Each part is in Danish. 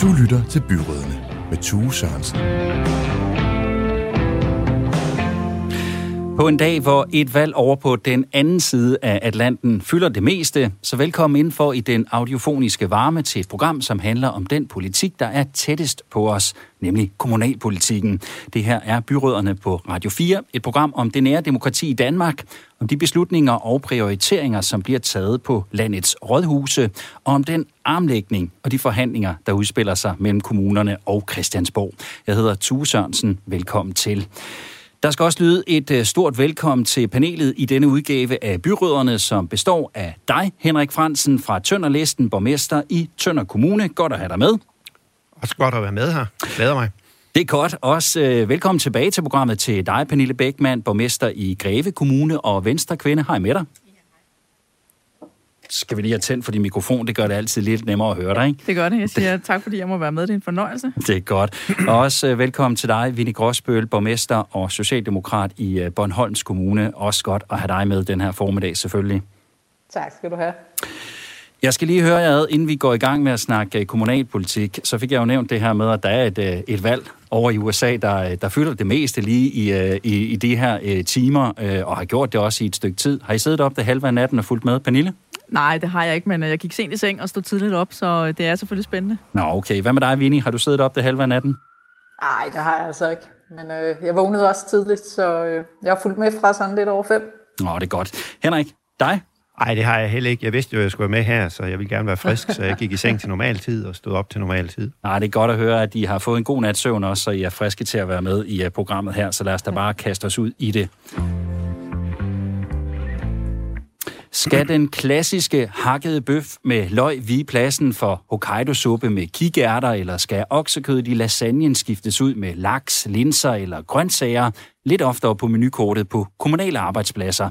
Du lytter til Byrådene med Tue Sørensen. På en dag, hvor et valg over på den anden side af Atlanten fylder det meste, så velkommen ind for i den audiofoniske varme til et program, som handler om den politik, der er tættest på os, nemlig kommunalpolitikken. Det her er Byråderne på Radio 4, et program om det nære demokrati i Danmark, om de beslutninger og prioriteringer, som bliver taget på landets rådhuse, og om den armlægning og de forhandlinger, der udspiller sig mellem kommunerne og Christiansborg. Jeg hedder Tue Sørensen. Velkommen til. Der skal også lyde et øh, stort velkommen til panelet i denne udgave af Byråderne, som består af dig, Henrik Fransen fra Tønderlisten, borgmester i Tønder Kommune. Godt at have dig med. Også godt at være med her. Glæder mig. Det er godt. Også øh, velkommen tilbage til programmet til dig, Pernille Bækman, borgmester i Greve Kommune og Venstre Kvinde. Hej med dig skal vi lige have tændt for din mikrofon. Det gør det altid lidt nemmere at høre dig, ikke? Det gør det. Jeg siger tak, fordi jeg må være med. Det er en fornøjelse. Det er godt. Og også uh, velkommen til dig, Vinnie Gråsbøl, borgmester og socialdemokrat i uh, Bornholms Kommune. Også godt at have dig med den her formiddag, selvfølgelig. Tak skal du have. Jeg skal lige høre jer ad, inden vi går i gang med at snakke øh, kommunalpolitik, så fik jeg jo nævnt det her med, at der er et, et valg over i USA, der, der fylder det meste lige i, i, i de her timer, og har gjort det også i et stykke tid. Har I siddet op det halve af natten og fulgt med, Pernille? Nej, det har jeg ikke, men øh, jeg gik sent i seng og stod tidligt op, så øh, det er selvfølgelig spændende. Nå, okay. Hvad med dig, Vinnie? Har du siddet op det halve af natten? Nej, det har jeg altså ikke. Men øh, jeg vågnede også tidligt, så øh, jeg har fulgt med fra sådan lidt over fem. Nå, det er godt. Henrik, dig? Nej, det har jeg heller ikke. Jeg vidste jo, at jeg skulle være med her, så jeg vil gerne være frisk, så jeg gik i seng til normal tid og stod op til normal tid. Nej, det er godt at høre, at I har fået en god nat søvn også, så I er friske til at være med i øh, programmet her, så lad os da bare kaste os ud i det. Skal den klassiske hakkede bøf med løg vige pladsen for Hokkaido-suppe med kikærter, eller skal oksekødet i lasagnen skiftes ud med laks, linser eller grøntsager, lidt oftere på menukortet på kommunale arbejdspladser?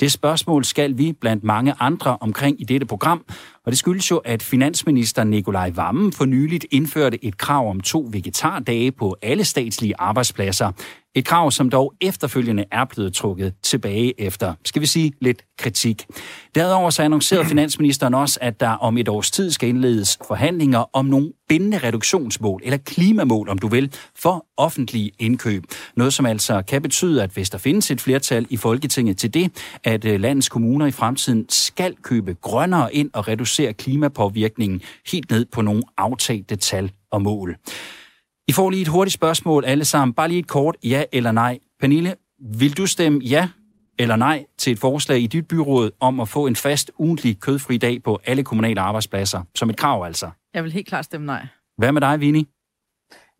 Det spørgsmål skal vi blandt mange andre omkring i dette program, og det skyldes jo, at finansminister Nikolaj Vammen for nyligt indførte et krav om to vegetardage på alle statslige arbejdspladser. Et krav, som dog efterfølgende er blevet trukket tilbage efter, skal vi sige, lidt kritik. Derudover så annoncerede finansministeren også, at der om et års tid skal indledes forhandlinger om nogle bindende reduktionsmål, eller klimamål, om du vil, for offentlige indkøb. Noget, som altså kan betyde, at hvis der findes et flertal i Folketinget til det, at øh, landets kommuner i fremtiden skal købe grønnere ind og reducere klimapåvirkningen helt ned på nogle aftagte tal og mål. I får lige et hurtigt spørgsmål alle sammen. Bare lige et kort ja eller nej. Pernille, vil du stemme ja eller nej til et forslag i dit byråd om at få en fast ugentlig kødfri dag på alle kommunale arbejdspladser? Som et krav altså. Jeg vil helt klart stemme nej. Hvad med dig, Vini?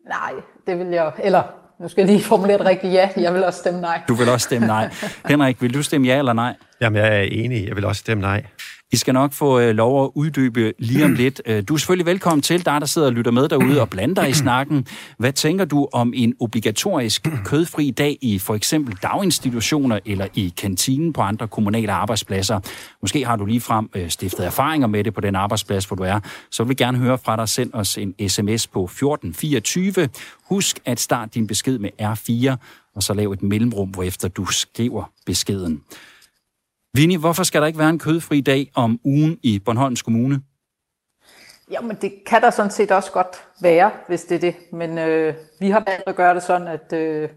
Nej, det vil jeg... Eller, nu skal jeg lige formulere det rigtigt ja. Jeg vil også stemme nej. Du vil også stemme nej. Henrik, vil du stemme ja eller nej? Jamen, jeg er enig. Jeg vil også stemme nej. I skal nok få øh, lov at uddybe lige om lidt. Øh, du er selvfølgelig velkommen til, dig der sidder og lytter med derude og blander i snakken. Hvad tænker du om en obligatorisk kødfri dag i for eksempel daginstitutioner eller i kantinen på andre kommunale arbejdspladser? Måske har du lige frem øh, stiftet erfaringer med det på den arbejdsplads, hvor du er. Så vil vi gerne høre fra dig. Send os en sms på 1424. Husk at starte din besked med R4, og så lav et mellemrum, hvor efter du skriver beskeden. Vinnie, hvorfor skal der ikke være en kødfri dag om ugen i Bornholms Kommune? Jamen, det kan der sådan set også godt være, hvis det er det. Men øh, vi har valgt at gøre det sådan, at øh,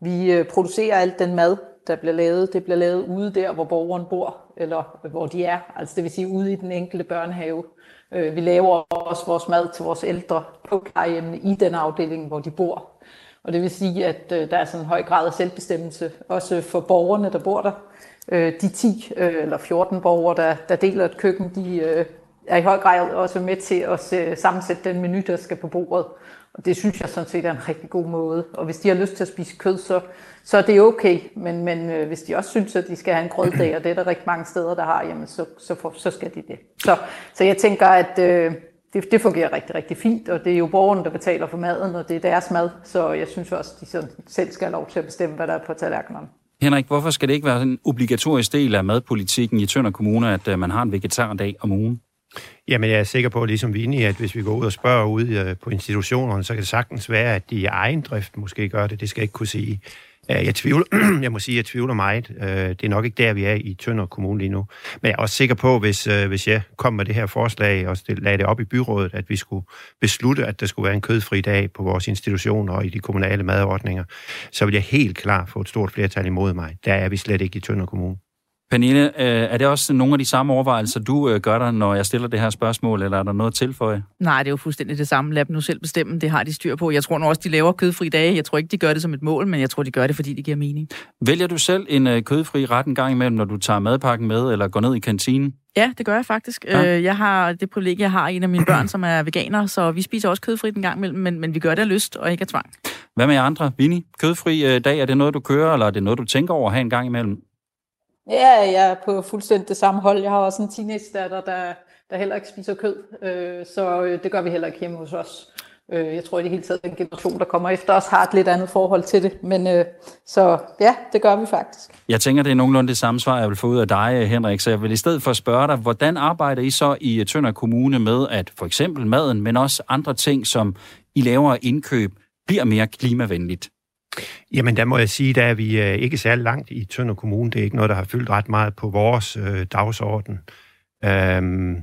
vi øh, producerer alt den mad, der bliver lavet. Det bliver lavet ude der, hvor borgeren bor, eller øh, hvor de er. Altså det vil sige ude i den enkelte børnehave. Øh, vi laver også vores mad til vores ældre på plejehjemmene i den afdeling, hvor de bor. Og det vil sige, at øh, der er sådan en høj grad af selvbestemmelse, også for borgerne, der bor der. Øh, de 10 øh, eller 14 borgere, der, der deler et køkken, de øh, er i høj grad også med til at sammensætte den menu, der skal på bordet. Og det synes jeg sådan set er en rigtig god måde. Og hvis de har lyst til at spise kød, så, så er det okay. Men, men øh, hvis de også synes, at de skal have en grøddag, og det er der rigtig mange steder, der har, jamen så, så, for, så skal de det. Så, så jeg tænker, at øh, det, det fungerer rigtig, rigtig fint, og det er jo borgerne, der betaler for maden, og det er deres mad. Så jeg synes også, de sådan selv skal have lov til at bestemme, hvad der er på tallerkenerne. Henrik, hvorfor skal det ikke være en obligatorisk del af madpolitikken i Tønder Kommune, at øh, man har en vegetardag om ugen? Jamen, jeg er sikker på, ligesom vi er at hvis vi går ud og spørger ud øh, på institutionerne, så kan det sagtens være, at de i egen drift måske gør det. Det skal jeg ikke kunne sige. Øh, jeg tvivler, jeg må sige, jeg tvivler meget. Øh, det er nok ikke der, vi er i Tønder Kommune lige nu. Men jeg er også sikker på, hvis, øh, hvis jeg kom med det her forslag og lagde det op i byrådet, at vi skulle beslutte, at der skulle være en kødfri dag på vores institutioner og i de kommunale madordninger, så vil jeg helt klart få et stort flertal imod mig. Der er vi slet ikke i Tønder Kommune. Pernille, øh, er det også nogle af de samme overvejelser, du øh, gør dig, når jeg stiller det her spørgsmål, eller er der noget til for jer? Nej, det er jo fuldstændig det samme. Lad dem nu selv bestemme. Det har de styr på. Jeg tror nu også, de laver kødfri dage. Jeg tror ikke, de gør det som et mål, men jeg tror, de gør det, fordi det giver mening. Vælger du selv en øh, kødfri ret en gang imellem, når du tager madpakken med, eller går ned i kantinen? Ja, det gør jeg faktisk. Ja. Jeg har det privilegie, jeg har en af mine børn, som er veganer, så vi spiser også kødfrit en gang imellem, men, men vi gør det af lyst og ikke af tvang. Hvad med andre? Vinnie, kødfri dag, er det noget, du kører, eller er det noget, du tænker over at have en gang imellem? Ja, jeg er på fuldstændig det samme hold. Jeg har også en teenage-datter, der, der heller ikke spiser kød, øh, så øh, det gør vi heller ikke hjemme hos os. Øh, jeg tror i det hele taget, at den generation, der kommer efter os, har et lidt andet forhold til det. Men øh, så ja, det gør vi faktisk. Jeg tænker, det er nogenlunde det samme svar, jeg vil få ud af dig, Henrik. Så jeg vil i stedet for spørge dig, hvordan arbejder I så i øh, Tønder Kommune med, at for eksempel maden, men også andre ting, som I laver indkøb, bliver mere klimavenligt? Jamen, der må jeg sige, der er vi øh, ikke særlig langt i Tønder Kommune. Det er ikke noget, der har fyldt ret meget på vores øh, dagsorden. Øhm, jeg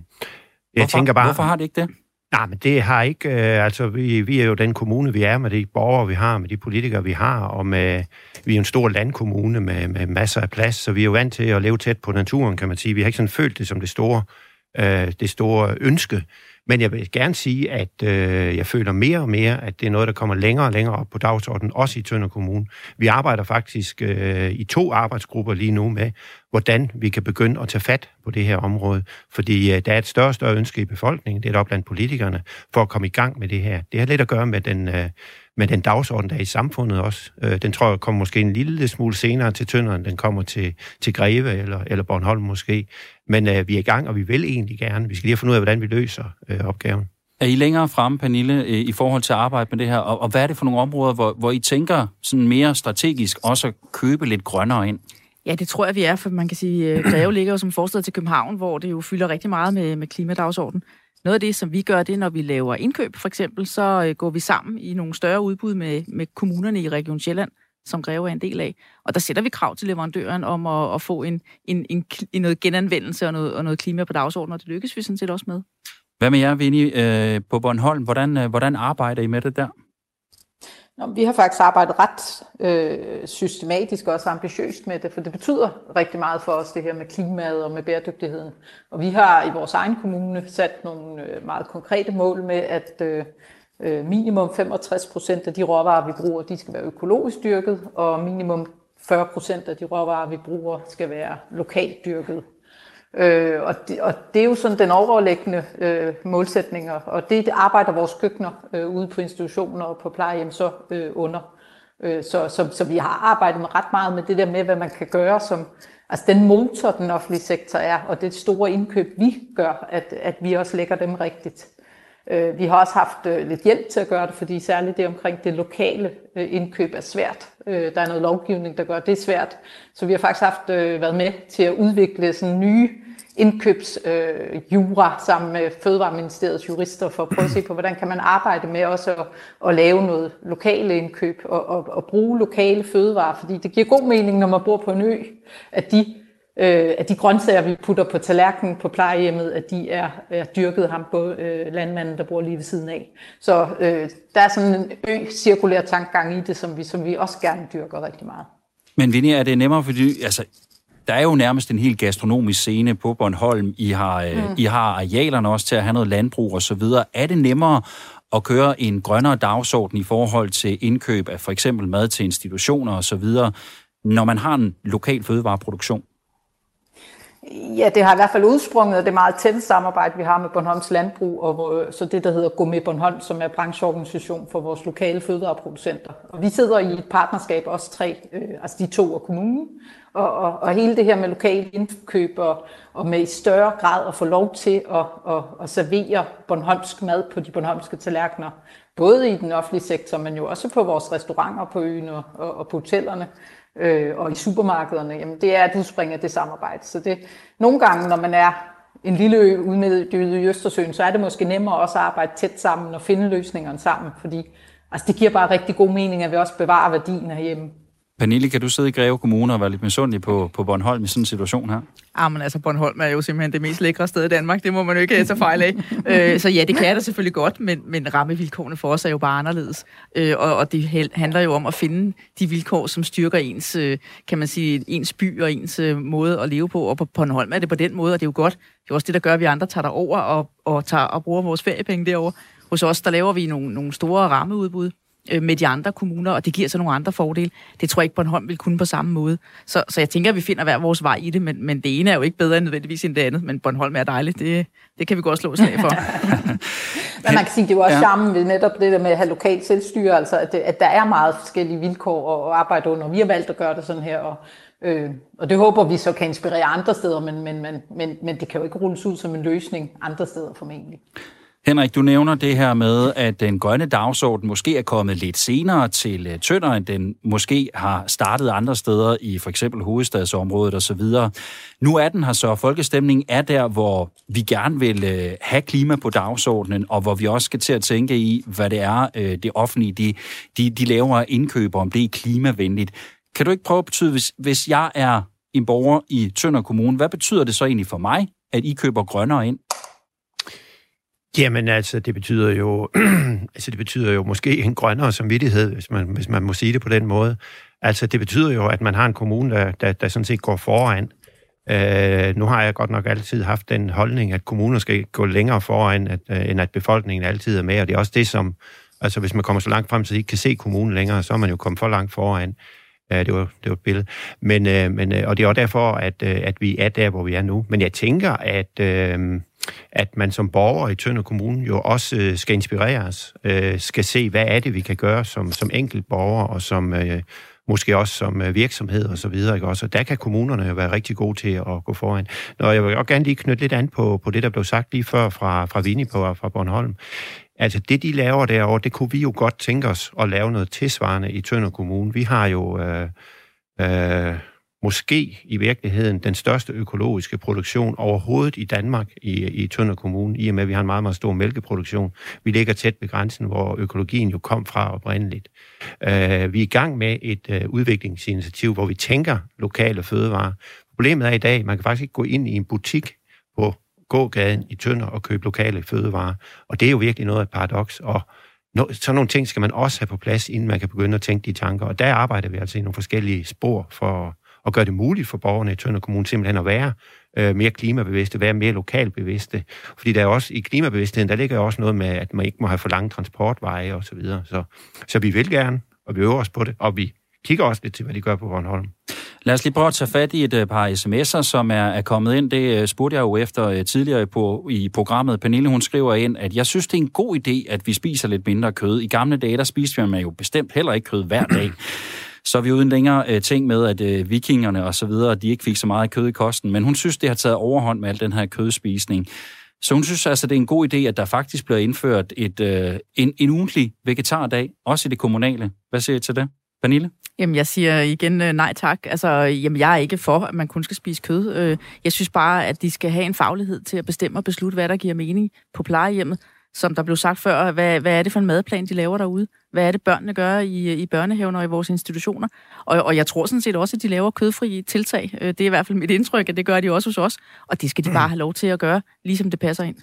hvorfor, tænker bare, hvorfor har det ikke det? Nej, men det har ikke... Øh, altså, vi, vi er jo den kommune, vi er, med de borgere, vi har, med de politikere, vi har, og med, vi er jo en stor landkommune med, med masser af plads, så vi er jo vant til at leve tæt på naturen, kan man sige. Vi har ikke sådan følt det som det store, øh, det store ønske. Men jeg vil gerne sige, at øh, jeg føler mere og mere, at det er noget, der kommer længere og længere op på dagsordenen, også i Tønder Kommune. Vi arbejder faktisk øh, i to arbejdsgrupper lige nu med, hvordan vi kan begynde at tage fat på det her område. Fordi øh, der er et større og større ønske i befolkningen, det er der blandt politikerne, for at komme i gang med det her. Det har lidt at gøre med den... Øh, med den dagsorden, der er i samfundet også. Øh, den tror jeg kommer måske en lille smule senere til Tønderen, den kommer til, til Greve eller, eller Bornholm måske. Men øh, vi er i gang, og vi vil egentlig gerne. Vi skal lige have fundet ud af, hvordan vi løser øh, opgaven. Er I længere fremme, Pernille, øh, i forhold til at arbejde med det her? Og, og hvad er det for nogle områder, hvor, hvor I tænker sådan mere strategisk også at købe lidt grønnere ind? Ja, det tror jeg, vi er, for man kan sige, at øh, Greve ligger jo som forstad til København, hvor det jo fylder rigtig meget med, med klimadagsordenen. Noget af det, som vi gør, det er, når vi laver indkøb, for eksempel, så øh, går vi sammen i nogle større udbud med, med kommunerne i Region Sjælland, som Greve er en del af. Og der sætter vi krav til leverandøren om at, at få en, en, en, en noget genanvendelse og noget, og noget klima på dagsordenen, og det lykkes vi sådan set også med. Hvad med jer, Vinnie, øh, på Bornholm? Hvordan, øh, hvordan arbejder I med det der? Nå, vi har faktisk arbejdet ret øh, systematisk og også ambitiøst med det, for det betyder rigtig meget for os, det her med klimaet og med bæredygtigheden. Og vi har i vores egen kommune sat nogle øh, meget konkrete mål med, at øh, øh minimum 65 procent af de råvarer, vi bruger, de skal være økologisk dyrket, og minimum 40 procent af de råvarer, vi bruger, skal være lokalt dyrket. Øh, og, det, og det er jo sådan den overlæggende øh, målsætninger, og det arbejder vores køkkener øh, ude på institutioner og på plejehjem så øh, under. Øh, så, så, så vi har arbejdet med ret meget med det der med, hvad man kan gøre som altså den motor, den offentlige sektor er, og det store indkøb, vi gør, at, at vi også lægger dem rigtigt. Øh, vi har også haft øh, lidt hjælp til at gøre det, fordi særligt det omkring det lokale øh, indkøb er svært. Øh, der er noget lovgivning, der gør det svært. Så vi har faktisk haft øh, været med til at udvikle sådan nye indkøbsjura øh, sammen med Fødevareministeriets jurister for at prøve at se på, hvordan kan man arbejde med også at, at lave noget lokale indkøb og, og, og bruge lokale fødevarer, fordi det giver god mening, når man bor på en ø, at de, øh, at de grøntsager, vi putter på tallerkenen på plejehjemmet, at de er, er dyrket ham på øh, landmanden, der bor lige ved siden af. Så øh, der er sådan en ø-cirkulær tankgang i det, som vi, som vi også gerne dyrker rigtig meget. Men Vinnie, er det nemmere, fordi altså, der er jo nærmest en helt gastronomisk scene på Bornholm. I har, øh, mm. I har arealerne også til at have noget landbrug og så videre. Er det nemmere at køre en grønnere dagsorden i forhold til indkøb af for eksempel mad til institutioner og så videre, når man har en lokal fødevareproduktion? Ja, det har i hvert fald udsprunget af det meget tætte samarbejde, vi har med Bornholms Landbrug, og så det, der hedder Gå med Bornholm, som er brancheorganisation for vores lokale fødevareproducenter. Og vi sidder i et partnerskab, også tre, øh, altså de to og kommunen, og, og, og hele det her med lokale indkøb og, og med i større grad at få lov til at, at, at servere Bornholmsk mad på de bornholmske tallerkener, både i den offentlige sektor, men jo også på vores restauranter på øen og, og, og på hotellerne øh, og i supermarkederne, jamen det er et udspring af det samarbejde. Så det, nogle gange, når man er en lille ø ude i Østersøen, så er det måske nemmere også at arbejde tæt sammen og finde løsningerne sammen, fordi altså, det giver bare rigtig god mening, at vi også bevarer værdien herhjemme. Pernille, kan du sidde i Greve Kommune og være lidt misundelig på, på Bornholm i sådan en situation her? Ah, men altså, Bornholm er jo simpelthen det mest lækre sted i Danmark. Det må man jo ikke tage fejl af. øh, så ja, det kan jeg da selvfølgelig godt, men, men rammevilkårene for os er jo bare anderledes. Øh, og, og det handler jo om at finde de vilkår, som styrker ens, øh, kan man sige, ens by og ens øh, måde at leve på. Og på Bornholm er det på den måde, og det er jo godt. Det er også det, der gør, at vi andre tager over og, og, tager, og bruger vores feriepenge derovre. Hos os, der laver vi nogle, nogle store rammeudbud øh, med de andre kommuner, og det giver så nogle andre fordele. Det tror jeg ikke, Bornholm vil kunne på samme måde. Så, så jeg tænker, at vi finder hver vores vej i det, men, men det ene er jo ikke bedre end nødvendigvis end det andet, men Bornholm er dejligt. Det, det kan vi godt slå slag for. men man kan sige, det er jo også ja. charmen ved netop det der med at have lokalt selvstyre, altså at, det, at der er meget forskellige vilkår at arbejde under. Vi har valgt at gøre det sådan her, og, øh, og det håber vi så kan inspirere andre steder, men, men, men, men, men det kan jo ikke rulles ud som en løsning andre steder formentlig. Henrik, du nævner det her med, at den grønne dagsorden måske er kommet lidt senere til øh, Tønder, end den måske har startet andre steder i for eksempel hovedstadsområdet osv. Nu er den her så, folkestemningen er der, hvor vi gerne vil øh, have klima på dagsordenen, og hvor vi også skal til at tænke i, hvad det er, øh, det offentlige, de, de, de laver indkøber, om det er klimavenligt. Kan du ikke prøve at betyde, hvis, hvis jeg er en borger i Tønder Kommune, hvad betyder det så egentlig for mig, at I køber grønnere ind? Jamen altså, det betyder jo, altså det betyder jo måske en grønnere samvittighed, hvis man, hvis man må sige det på den måde. Altså det betyder jo, at man har en kommune, der, der, der sådan set går foran. Øh, nu har jeg godt nok altid haft den holdning, at kommuner skal gå længere foran, at, øh, end at befolkningen altid er med, og det er også det, som, altså hvis man kommer så langt frem, så de ikke kan se kommunen længere, så er man jo kommet for langt foran. Ja, det var, det var et billede. Men, øh, men, øh, og det er også derfor, at, øh, at vi er der, hvor vi er nu. Men jeg tænker, at, øh, at man som borger i Tønder Kommune jo også øh, skal inspireres, øh, skal se, hvad er det, vi kan gøre som, som enkelt borger og som... Øh, måske også som øh, virksomhed og så videre. Ikke? Også, og der kan kommunerne jo være rigtig gode til at gå foran. Nå, jeg vil også gerne lige knytte lidt an på, på det, der blev sagt lige før fra, fra Vini på fra Bornholm. Altså det, de laver derovre, det kunne vi jo godt tænke os at lave noget tilsvarende i Tønder Kommune. Vi har jo øh, øh, måske i virkeligheden den største økologiske produktion overhovedet i Danmark i, i Tønder Kommune, i og med at vi har en meget, meget stor mælkeproduktion. Vi ligger tæt ved grænsen, hvor økologien jo kom fra oprindeligt. Øh, vi er i gang med et øh, udviklingsinitiativ, hvor vi tænker lokale fødevarer. Problemet er i dag, man kan faktisk ikke gå ind i en butik på gågaden i Tønder og købe lokale fødevarer. Og det er jo virkelig noget af et paradoks. Og no, sådan nogle ting skal man også have på plads, inden man kan begynde at tænke de tanker. Og der arbejder vi altså i nogle forskellige spor for og gøre det muligt for borgerne i Tønder Kommune simpelthen at være øh, mere klimabevidste, være mere lokalbevidste. Fordi der er også i klimabevidstheden, der ligger også noget med, at man ikke må have for lange transportveje og så videre. Så, så vi vil gerne, og vi øver os på det, og vi kigger også lidt til, hvad de gør på Bornholm. Lad os lige prøve at tage fat i et øh, par sms'er, som er, er kommet ind. Det øh, spurgte jeg jo efter øh, tidligere på, i programmet. Pernille, hun skriver ind, at jeg synes, det er en god idé, at vi spiser lidt mindre kød. I gamle dage, der spiste man jo bestemt heller ikke kød hver dag. Så er vi uden længere øh, ting med, at øh, vikingerne og så videre, de ikke fik så meget kød i kosten. Men hun synes, det har taget overhånd med al den her kødspisning. Så hun synes altså, det er en god idé, at der faktisk bliver indført et, øh, en, en ugentlig vegetardag, også i det kommunale. Hvad siger I til det? Pernille? Jamen, jeg siger igen øh, nej tak. Altså, jamen, jeg er ikke for, at man kun skal spise kød. Øh, jeg synes bare, at de skal have en faglighed til at bestemme og beslutte, hvad der giver mening på plejehjemmet. Som der blev sagt før, hvad, hvad er det for en madplan, de laver derude? Hvad er det, børnene gør i, i børnehaven og i vores institutioner? Og, og jeg tror sådan set også, at de laver kødfri tiltag. Øh, det er i hvert fald mit indtryk, at det gør de også hos os. Og det skal de bare have lov til at gøre, ligesom det passer ind.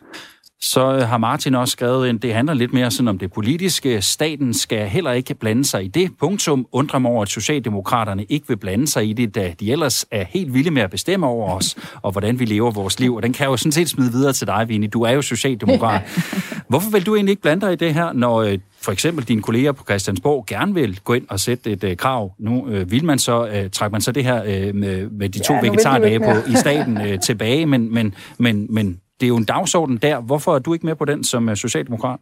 Så øh, har Martin også skrevet ind, det handler lidt mere sådan om det politiske. Staten skal heller ikke blande sig i det. Punktum undrer mig over, at Socialdemokraterne ikke vil blande sig i det, da de ellers er helt vilde med at bestemme over os, og hvordan vi lever vores liv. Og den kan jeg jo sådan set smide videre til dig, Vini. Du er jo Socialdemokrat. Hvorfor vil du egentlig ikke blande dig i det her, når øh, for eksempel dine kolleger på Christiansborg gerne vil gå ind og sætte et uh, krav. Nu uh, vil man så, uh, trække man så det her uh, med, med de to ja, vegetardage på i staten uh, tilbage, men, men, men, men det er jo en dagsorden der. Hvorfor er du ikke med på den som socialdemokrat?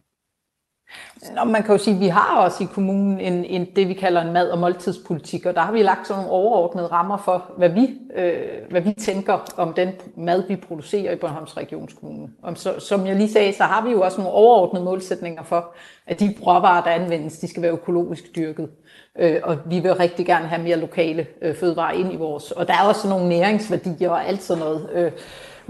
Nå, man kan jo sige, at vi har også i kommunen en, en, det, vi kalder en mad- og måltidspolitik, og der har vi lagt sådan nogle overordnede rammer for, hvad vi, øh, hvad vi tænker om den mad, vi producerer i Bornholms Regionskommune. Og så, som jeg lige sagde, så har vi jo også nogle overordnede målsætninger for, at de råvarer, der anvendes, de skal være økologisk dyrket. Øh, og vi vil rigtig gerne have mere lokale øh, fødevarer ind i vores. Og der er også nogle næringsværdier og alt sådan noget. Øh,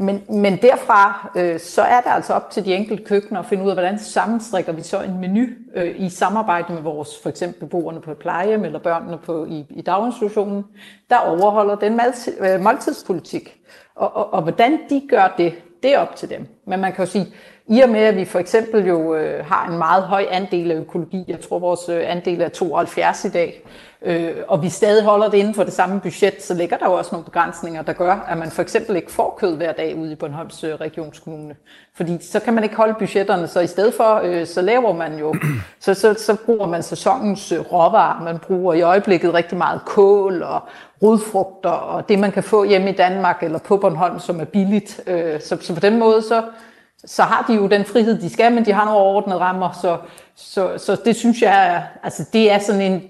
men, men derfra, øh, så er det altså op til de enkelte køkkener at finde ud af, hvordan sammenstrikker vi så en menu øh, i samarbejde med vores, for eksempel beboerne på et plejehjem eller børnene på, i, i daginstitutionen, der overholder den mad, øh, måltidspolitik. Og, og, og hvordan de gør det, det er op til dem. Men man kan jo sige, i og med, at vi for eksempel jo øh, har en meget høj andel af økologi, jeg tror vores øh, andel er 72 i dag, øh, og vi stadig holder det inden for det samme budget, så ligger der jo også nogle begrænsninger, der gør, at man for eksempel ikke får kød hver dag ude i Bornholms øh, regionskommune. Fordi så kan man ikke holde budgetterne, så i stedet for, øh, så laver man jo, så, så, så bruger man sæsonens øh, råvarer, man bruger i øjeblikket rigtig meget kål og rodfrugter og det, man kan få hjemme i Danmark eller på Bornholm, som er billigt. Øh, så, så på den måde, så, så har de jo den frihed, de skal, men de har nogle overordnede rammer, så, så, så det synes jeg, altså det er sådan en,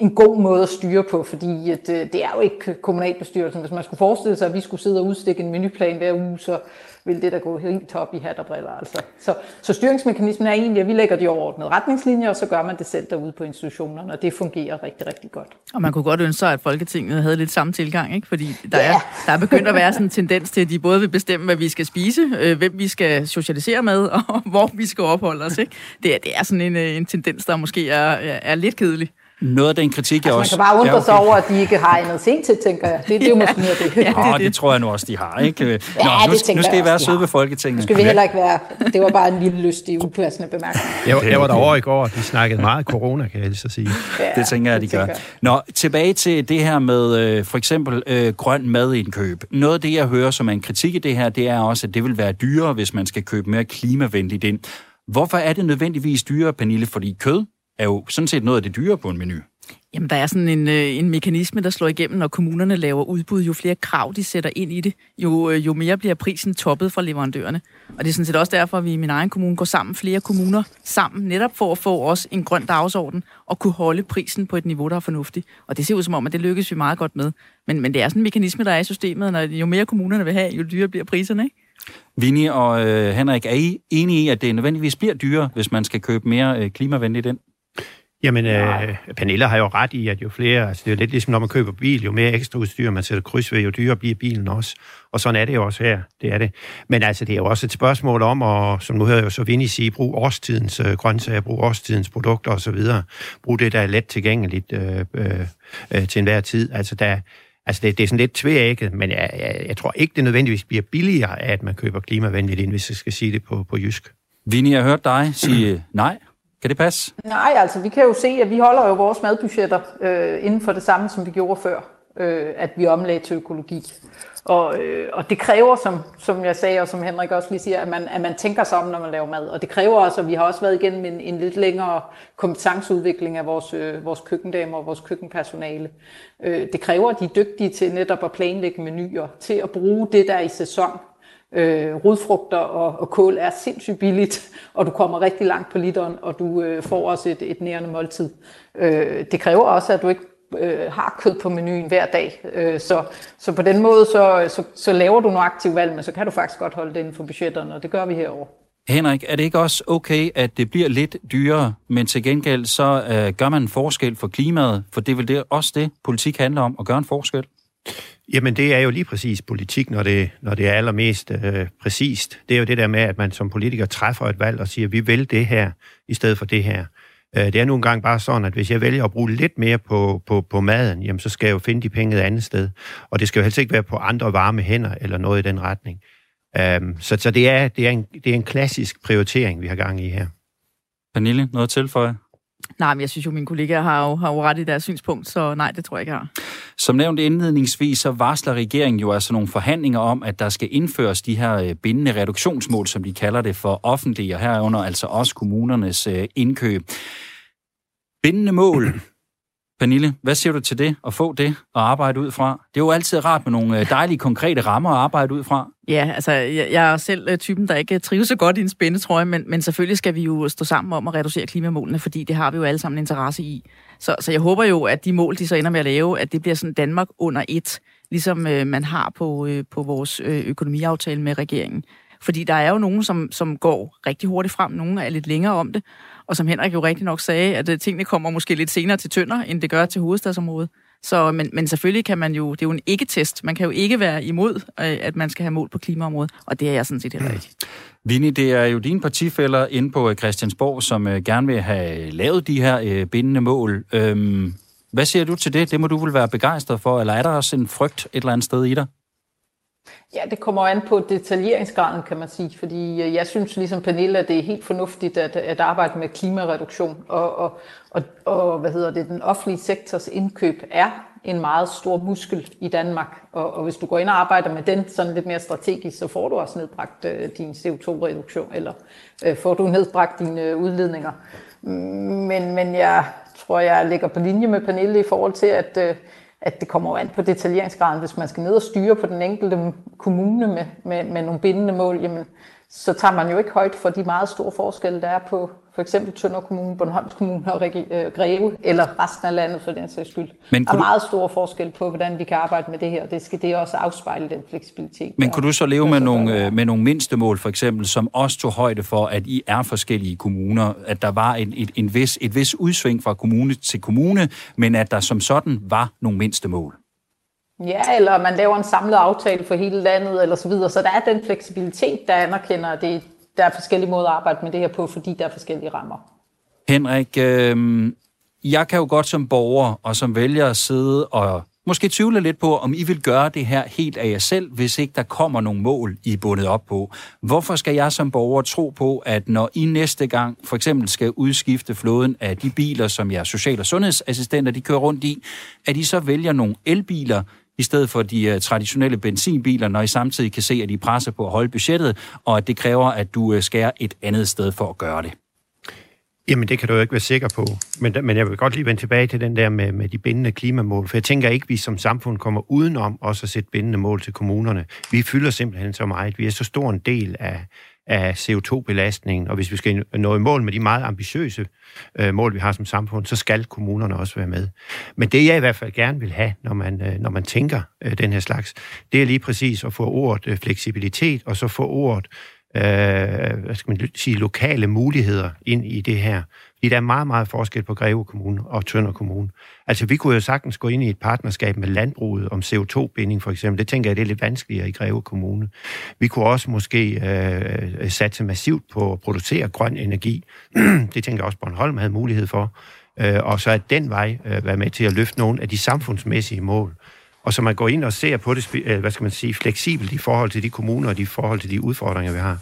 en god måde at styre på, fordi at, øh, det er jo ikke kommunalbestyrelsen. Hvis man skulle forestille sig, at vi skulle sidde og udstikke en menuplan hver uge, så vil det der gå helt top i hat og briller. Altså. Så, så styringsmekanismen er egentlig, at vi lægger de overordnede retningslinjer, og så gør man det selv derude på institutionerne, og det fungerer rigtig, rigtig godt. Og man kunne godt ønske sig, at Folketinget havde lidt samme tilgang, ikke? fordi der, ja. er, der er begyndt at være sådan en tendens til, at de både vil bestemme, hvad vi skal spise, øh, hvem vi skal socialisere med, og hvor vi skal opholde os. Ikke? Det, er, det er sådan en, øh, en tendens, der måske er, er lidt kedelig. Noget af den kritik, jeg altså, også... Man kan bare undre ja, okay. sig over, at de ikke har andet sent til, tænker jeg. Det, det er jo måske noget af det. Ja, det, det tror jeg nu også, de har. Ikke? Nå, ja, nu, det nu skal I være søde ved Folketinget. Nu skal vi heller ikke være... Det var bare en lille lystig, upassende bemærkning. Jeg, jeg var derovre i går, og de snakkede meget corona, kan jeg så sige. Ja, det tænker jeg, de gør. Nå, tilbage til det her med øh, for eksempel øh, grøn madindkøb. Noget af det, jeg hører som er en kritik i det her, det er også, at det vil være dyrere, hvis man skal købe mere klimavenligt ind. Hvorfor er det nødvendigvis dyrere, Pernille? Fordi kød er jo sådan set noget af det dyre på en menu. Jamen, der er sådan en, øh, en mekanisme, der slår igennem, når kommunerne laver udbud. Jo flere krav, de sætter ind i det, jo, øh, jo mere bliver prisen toppet fra leverandørerne. Og det er sådan set også derfor, at vi i min egen kommune går sammen, flere kommuner sammen, netop for at få os en grøn dagsorden og kunne holde prisen på et niveau, der er fornuftigt. Og det ser ud som om, at det lykkes vi meget godt med. Men, men det er sådan en mekanisme, der er i systemet, når jo mere kommunerne vil have, jo dyrere bliver priserne, ikke? Vinnie og øh, Henrik, er I enige i, at det nødvendigvis bliver dyrere, hvis man skal købe mere øh, klimavenligt ind? Jamen, øh, Pernille har jo ret i, at jo flere, altså det er lidt ligesom når man køber bil, jo mere ekstra udstyr man sætter kryds ved, jo dyrere bliver bilen også. Og sådan er det jo også her, det er det. Men altså, det er jo også et spørgsmål om, og som nu hører jeg jo så Vinnie sige, brug årstidens øh, grøntsager, brug årstidens produkter osv. Brug det, der er let tilgængeligt øh, øh, øh, til enhver tid. Altså, der, altså det, det er sådan lidt tvækket, men jeg, jeg, jeg tror ikke, det nødvendigvis bliver billigere, at man køber klimavenligt ind, hvis jeg skal sige det på, på jysk. Vinnie, jeg har hørt dig sige nej. Kan det passe? Nej, altså vi kan jo se, at vi holder jo vores madbudgetter øh, inden for det samme, som vi gjorde før, øh, at vi omlagde til økologi. Og, øh, og det kræver, som, som jeg sagde, og som Henrik også lige siger, at man, at man tænker sig om, når man laver mad. Og det kræver også, at vi har også været igennem en, en lidt længere kompetenceudvikling af vores, øh, vores køkkendamer og vores køkkenpersonale. Øh, det kræver, at de er dygtige til netop at planlægge menuer, til at bruge det, der er i sæson. Øh, rodfrugter og, og kål er sindssygt billigt, og du kommer rigtig langt på literen, og du øh, får også et, et nærende måltid. Øh, det kræver også, at du ikke øh, har kød på menuen hver dag. Øh, så, så på den måde, så, så, så laver du nogle aktive valg, men så kan du faktisk godt holde det inden for budgetterne, og det gør vi herovre. Henrik, er det ikke også okay, at det bliver lidt dyrere, men til gengæld så øh, gør man en forskel for klimaet, for det er vel det, også det, politik handler om, at gøre en forskel? Jamen, det er jo lige præcis politik, når det, når det er allermest øh, præcist. Det er jo det der med, at man som politiker træffer et valg og siger, vi vil det her, i stedet for det her. Øh, det er nu engang bare sådan, at hvis jeg vælger at bruge lidt mere på, på, på maden, jamen, så skal jeg jo finde de penge et andet sted. Og det skal jo helst ikke være på andre varme hænder, eller noget i den retning. Øh, så så det, er, det, er en, det er en klassisk prioritering, vi har gang i her. Pernille, noget at tilføje? Nej, men jeg synes jo, mine kollegaer har jo, har jo ret i deres synspunkt, så nej, det tror jeg ikke, jeg har. Som nævnt indledningsvis, så varsler regeringen jo altså nogle forhandlinger om, at der skal indføres de her øh, bindende reduktionsmål, som de kalder det for offentlige, og herunder altså også kommunernes øh, indkøb. Bindende mål, Pernille, hvad siger du til det, at få det og arbejde ud fra? Det er jo altid rart med nogle øh, dejlige, konkrete rammer at arbejde ud fra. Ja, altså, jeg, jeg er selv øh, typen, der ikke øh, trives så godt i en spændetrøje, men, men selvfølgelig skal vi jo stå sammen om at reducere klimamålene, fordi det har vi jo alle sammen interesse i. Så, så jeg håber jo, at de mål, de så ender med at lave, at det bliver sådan Danmark under et, ligesom øh, man har på, øh, på vores økonomiaftale med regeringen. Fordi der er jo nogen, som, som går rigtig hurtigt frem, nogen er lidt længere om det, og som Henrik jo rigtig nok sagde, at øh, tingene kommer måske lidt senere til Tønder, end det gør til hovedstadsområdet. Så, men, men selvfølgelig kan man jo, det er jo en ikke-test. Man kan jo ikke være imod, øh, at man skal have mål på klimaområdet, og det er jeg sådan set heller ikke. Vinnie, det er jo dine partifælder inde på øh, Christiansborg, som gerne vil have lavet de her bindende mål. Øhm, hvad siger du til det? Det må du vel være begejstret for, eller er der også en frygt et eller andet sted i dig? Ja, det kommer an på detaljeringsgraden, kan man sige, fordi øh, jeg synes ligesom Pernille, at det er helt fornuftigt at, at arbejde med klimareduktion, og, og, og, og hvad hedder det, den offentlige sektors indkøb er en meget stor muskel i Danmark, og, og hvis du går ind og arbejder med den sådan lidt mere strategisk, så får du også nedbragt øh, din CO2-reduktion, eller øh, får du nedbragt dine øh, udledninger. Mm, men, men jeg tror, jeg ligger på linje med Pernille i forhold til, at øh, at det kommer an på detaljeringsgraden. Hvis man skal ned og styre på den enkelte kommune med, med, med nogle bindende mål, jamen, så tager man jo ikke højt for de meget store forskelle, der er på for eksempel Tønder Kommune, Bornholms Kommune og øh, Greve, eller resten af landet for den sags skyld. Men der er meget stor forskel på, hvordan vi kan arbejde med det her, og det skal det også afspejle den fleksibilitet. Men kunne du så leve med nogle, øh, med nogle mindstemål, for eksempel, som også tog højde for, at I er forskellige kommuner, at der var en, et, en vis, et vis udsving fra kommune til kommune, men at der som sådan var nogle mindstemål? Ja, eller man laver en samlet aftale for hele landet, eller så videre. Så der er den fleksibilitet, der anerkender, at det, der er forskellige måder at arbejde med det her på, fordi der er forskellige rammer. Henrik, øh, jeg kan jo godt som borger og som vælger sidde og måske tvivle lidt på, om I vil gøre det her helt af jer selv, hvis ikke der kommer nogle mål, I er bundet op på. Hvorfor skal jeg som borger tro på, at når I næste gang for eksempel skal udskifte flåden af de biler, som jeres social- og sundhedsassistenter de kører rundt i, at I så vælger nogle elbiler, i stedet for de øh, traditionelle benzinbiler, når I samtidig kan se, at de presser på at holde budgettet, og at det kræver, at du øh, skærer et andet sted for at gøre det? Jamen, det kan du jo ikke være sikker på. Men, men jeg vil godt lige vende tilbage til den der med, med de bindende klimamål, for jeg tænker ikke, at vi som samfund kommer udenom også at sætte bindende mål til kommunerne. Vi fylder simpelthen så meget. Vi er så stor en del af, af CO2-belastningen, og hvis vi skal nå i mål med de meget ambitiøse øh, mål, vi har som samfund, så skal kommunerne også være med. Men det, jeg i hvert fald gerne vil have, når man, øh, når man tænker øh, den her slags, det er lige præcis at få ordet øh, fleksibilitet, og så få ordet øh, hvad skal man sige, lokale muligheder ind i det her. Fordi der er meget, meget forskel på Greve Kommune og Tønder Kommune. Altså, vi kunne jo sagtens gå ind i et partnerskab med landbruget om CO2-binding, for eksempel. Det tænker jeg, det er lidt vanskeligere i Greve Kommune. Vi kunne også måske øh, satse massivt på at producere grøn energi. det tænker jeg også, Bornholm havde mulighed for. Øh, og så at den vej øh, være med til at løfte nogle af de samfundsmæssige mål. Og så man går ind og ser på det, øh, hvad skal man sige, fleksibelt i forhold til de kommuner og de forhold til de udfordringer, vi har.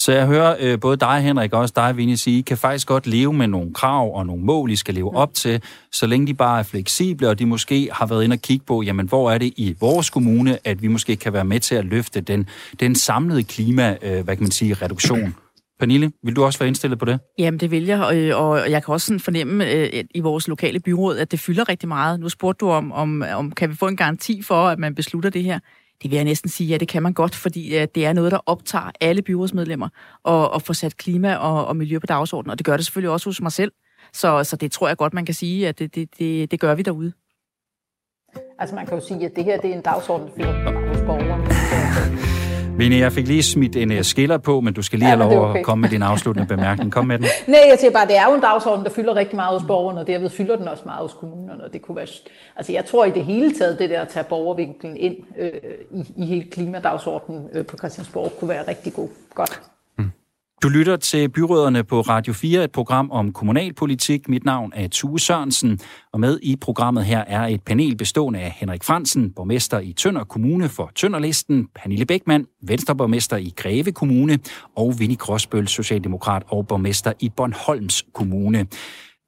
Så jeg hører øh, både dig, Henrik, og også dig, Vinnie, sige, I kan faktisk godt leve med nogle krav og nogle mål, I skal leve op til, så længe de bare er fleksible, og de måske har været inde og kigge på, jamen, hvor er det i vores kommune, at vi måske kan være med til at løfte den, den samlede klima, øh, hvad kan man sige, reduktion. Pernille, vil du også være indstillet på det? Jamen, det vil jeg, øh, og, jeg kan også sådan fornemme øh, i vores lokale byråd, at det fylder rigtig meget. Nu spurgte du om, om, om, kan vi få en garanti for, at man beslutter det her? Det vil jeg næsten sige, ja, det kan man godt, fordi det er noget, der optager alle byrådsmedlemmer og, og få sat klima og, og miljø på dagsordenen, og det gør det selvfølgelig også hos mig selv. Så, så det tror jeg godt, man kan sige, at det, det, det, det gør vi derude. Altså man kan jo sige, at det her det er en dagsorden, for hos borgerne. Vinnie, jeg fik lige smidt en uh, skiller på, men du skal lige ja, have lov okay. at komme med din afsluttende bemærkning. Kom med den. Nej, jeg siger bare, det er jo en dagsorden, der fylder rigtig meget hos borgerne, og derved fylder den også meget hos kommunerne. Og det kunne være, altså jeg tror i det hele taget, det der at tage borgervinklen ind øh, i, i hele klimadagsordenen øh, på Christiansborg, kunne være rigtig god. godt. Du lytter til Byråderne på Radio 4, et program om kommunalpolitik. Mit navn er Tue Sørensen, og med i programmet her er et panel bestående af Henrik Fransen, borgmester i Tønder Kommune for Tønderlisten, Pernille Bækman, venstreborgmester i Greve Kommune, og Vinnie Gråsbøl, socialdemokrat og borgmester i Bornholms Kommune.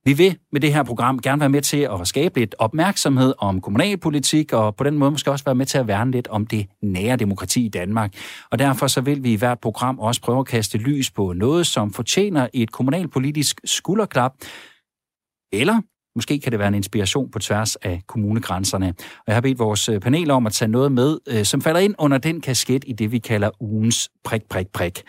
Vi vil med det her program gerne være med til at skabe lidt opmærksomhed om kommunalpolitik, og på den måde måske også være med til at værne lidt om det nære demokrati i Danmark. Og derfor så vil vi i hvert program også prøve at kaste lys på noget, som fortjener et kommunalpolitisk skulderklap, eller Måske kan det være en inspiration på tværs af kommunegrænserne. Og jeg har bedt vores øh, panel om at tage noget med, øh, som falder ind under den kasket i det, vi kalder ugens prik, prik, prik.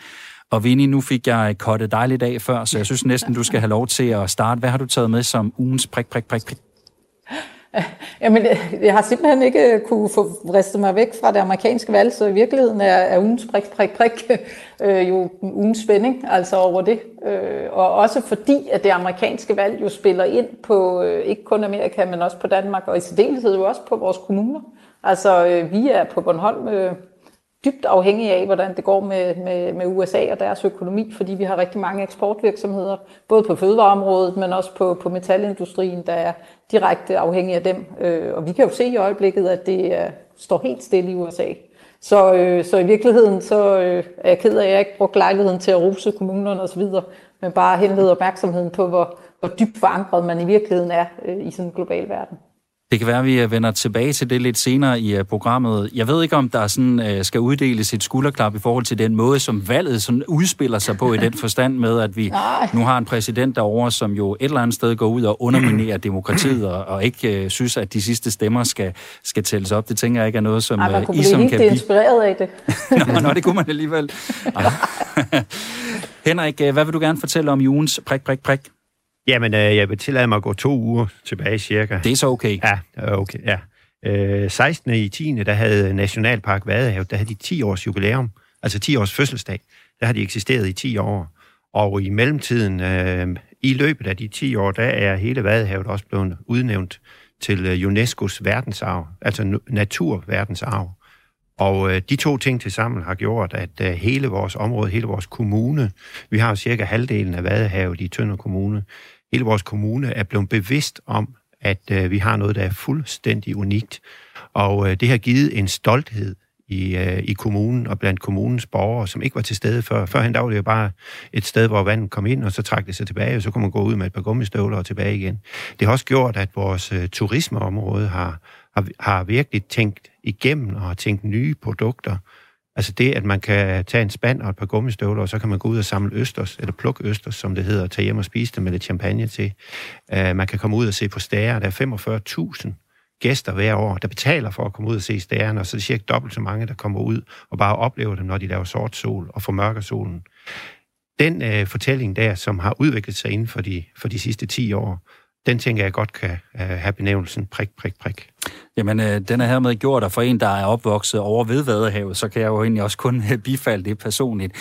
Og Vinnie, nu fik jeg kottet dig lidt af før, så jeg synes næsten, du skal have lov til at starte. Hvad har du taget med som ugens prik, prik, prik, prik? Jamen, jeg har simpelthen ikke øh, kunne få ristet mig væk fra det amerikanske valg, så i virkeligheden er, er ugens prik, prik, prik øh, jo ugens spænding altså over det. Øh, og også fordi, at det amerikanske valg jo spiller ind på øh, ikke kun Amerika, men også på Danmark, og i særdeleshed jo også på vores kommuner. Altså, øh, vi er på Bornholm øh, dybt afhængige af, hvordan det går med, med, med USA og deres økonomi, fordi vi har rigtig mange eksportvirksomheder, både på fødevareområdet, men også på, på metalindustrien, der er direkte afhængige af dem. Øh, og vi kan jo se i øjeblikket, at det er, står helt stille i USA. Så, øh, så i virkeligheden så øh, er jeg ked af, at jeg ikke brugte lejligheden til at rose kommunerne osv., men bare henlede opmærksomheden på, hvor, hvor dybt forankret man i virkeligheden er øh, i sådan en global verden. Det kan være, at vi øh, vender tilbage til det lidt senere i øh, programmet. Jeg ved ikke, om der sådan, øh, skal uddeles et skulderklap i forhold til den måde, som valget sådan udspiller sig på i den forstand med, at vi Nej. nu har en præsident derovre, som jo et eller andet sted går ud og underminerer demokratiet, og, og ikke øh, synes, at de sidste stemmer skal, skal tælles op. Det tænker jeg ikke er noget, som Ej, man kunne I som kan blive inspireret af det. nå, nå, det kunne man alligevel. Henrik, hvad vil du gerne fortælle om ugens prik, prik, prik? Jamen, øh, jeg vil tillade mig at gå to uger tilbage cirka. Det er så okay. Ja, okay, ja. Øh, 16. i 10. der havde Nationalpark Vadehav, der havde de 10 års jubilæum, altså 10 års fødselsdag. Der har de eksisteret i 10 år. Og i mellemtiden, øh, i løbet af de 10 år, der er hele Vadehavet også blevet udnævnt til øh, UNESCO's verdensarv, altså naturverdensarv. Og øh, de to ting til sammen har gjort, at øh, hele vores område, hele vores kommune, vi har cirka halvdelen af Vadehavet i Tønder Kommune, hele vores kommune er blevet bevidst om, at øh, vi har noget, der er fuldstændig unikt. Og øh, det har givet en stolthed i, øh, i kommunen og blandt kommunens borgere, som ikke var til stede før. Førhen der var det jo bare et sted, hvor vandet kom ind, og så trak det sig tilbage, og så kunne man gå ud med et par gummistøvler og tilbage igen. Det har også gjort, at vores øh, turismeområde har, har, har virkelig tænkt igennem og har tænkt nye produkter, Altså det, at man kan tage en spand og et par gummistøvler, og så kan man gå ud og samle østers, eller plukke østers, som det hedder, og tage hjem og spise dem med lidt champagne til. Uh, man kan komme ud og se på stager. Der er 45.000 gæster hver år, der betaler for at komme ud og se stagerne, og så er det cirka dobbelt så mange, der kommer ud og bare oplever dem, når de laver sort sol og formørker solen. Den uh, fortælling der, som har udviklet sig inden for de, for de sidste 10 år, den tænker jeg godt kan uh, have benævnelsen prik, prik, prik. Jamen, øh, den er hermed gjort, og for en, der er opvokset over ved Vadehavet, så kan jeg jo egentlig også kun bifalde det personligt.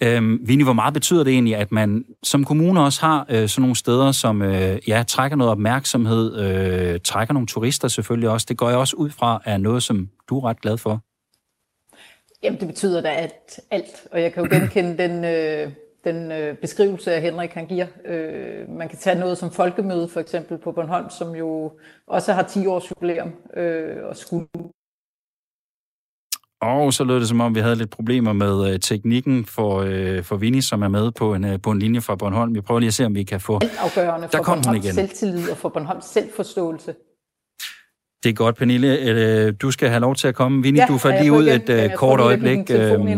Øhm, Vinnie, hvor meget betyder det egentlig, at man som kommune også har øh, sådan nogle steder, som øh, ja, trækker noget opmærksomhed, øh, trækker nogle turister selvfølgelig også. Det går jeg også ud fra er noget, som du er ret glad for. Jamen, det betyder da alt, alt. Og jeg kan jo genkende den, øh, den øh, beskrivelse af Henrik han giver. Øh, man kan tage noget som folkemøde for eksempel på Bornholm, som jo også har 10 års jubilæum øh, og skulle og så lød det som om, vi havde lidt problemer med øh, teknikken for, øh, for Vinnie, som er med på en, øh, på en linje fra Bornholm. Vi prøver lige at se, om vi kan få... For Der kom Bornholms igen. selvtillid og for Bornholms selvforståelse. Det er godt, Pernille. Øh, du skal have lov til at komme. Vinnie, ja, du får lige ud et uh, kort øjeblik. Øhm,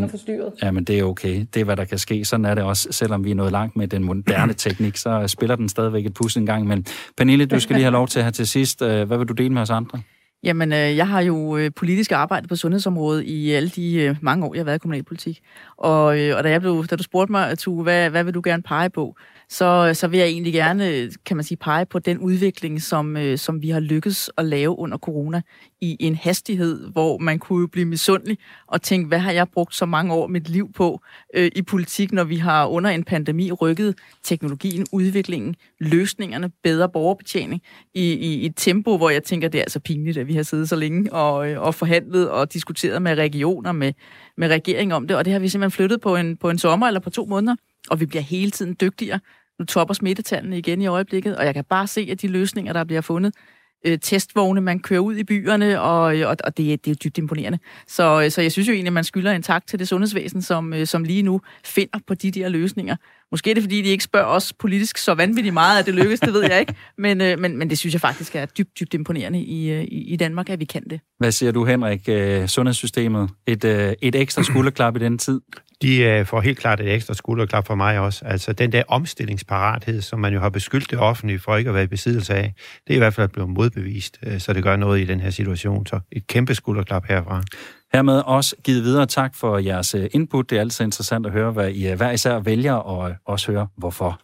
ja, men det er okay. Det er, hvad der kan ske. Sådan er det også. Selvom vi er nået langt med den moderne teknik, så spiller den stadigvæk et pus en gang. Men Pernille, du skal lige have lov til her til sidst. Øh, hvad vil du dele med os andre? Jamen, jeg har jo politisk arbejde på sundhedsområdet i alle de mange år, jeg har været i kommunalpolitik. Og, og da, jeg blev, da du spurgte mig, Tue, hvad, hvad vil du gerne pege på? Så, øh, så vil jeg egentlig gerne, øh, kan man sige, pege på den udvikling, som, øh, som vi har lykkes at lave under corona i en hastighed, hvor man kunne blive misundelig og tænke, hvad har jeg brugt så mange år mit liv på øh, i politik, når vi har under en pandemi rykket teknologien, udviklingen, løsningerne, bedre borgerbetjening i, i et tempo, hvor jeg tænker, det er altså pinligt, at vi har siddet så længe og, og forhandlet og diskuteret med regioner, med, med regering om det, og det har vi simpelthen flyttet på en, på en sommer eller på to måneder og vi bliver hele tiden dygtigere. Nu topper smittetallene igen i øjeblikket, og jeg kan bare se, at de løsninger, der bliver fundet, øh, testvogne, man kører ud i byerne, og, øh, og, og det, det er dybt imponerende. Så, øh, så jeg synes jo egentlig, at man skylder en tak til det sundhedsvæsen, som, som lige nu finder på de der løsninger. Måske er det, fordi de ikke spørger os politisk så vanvittigt meget, at det lykkes, det ved jeg ikke. Men, men, men det synes jeg faktisk er dybt, dybt imponerende i, i, i Danmark, at vi kan det. Hvad siger du, Henrik? Sundhedssystemet. Et, et ekstra skulderklap i den tid? De øh, får helt klart et ekstra skulderklap for mig også. Altså den der omstillingsparathed, som man jo har beskyldt det offentlige for ikke at være i besiddelse af, det er i hvert fald blevet modbevist, øh, så det gør noget i den her situation. Så et kæmpe skulderklap herfra. Hermed også givet videre tak for jeres øh, input. Det er altid interessant at høre, hvad I øh, hver især vælger, og øh, også høre hvorfor.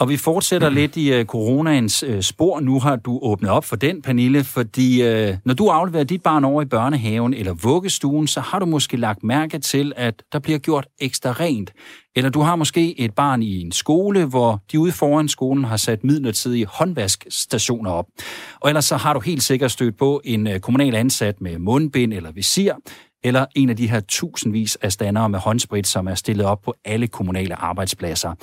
Og vi fortsætter lidt i uh, coronaens uh, spor. Nu har du åbnet op for den, Pernille, fordi uh, når du afleverer dit barn over i børnehaven eller vuggestuen, så har du måske lagt mærke til, at der bliver gjort ekstra rent. Eller du har måske et barn i en skole, hvor de ude foran skolen har sat midlertidige håndvaskstationer op. Og ellers så har du helt sikkert stødt på en kommunal ansat med mundbind eller visir, eller en af de her tusindvis af standere med håndsprit, som er stillet op på alle kommunale arbejdspladser.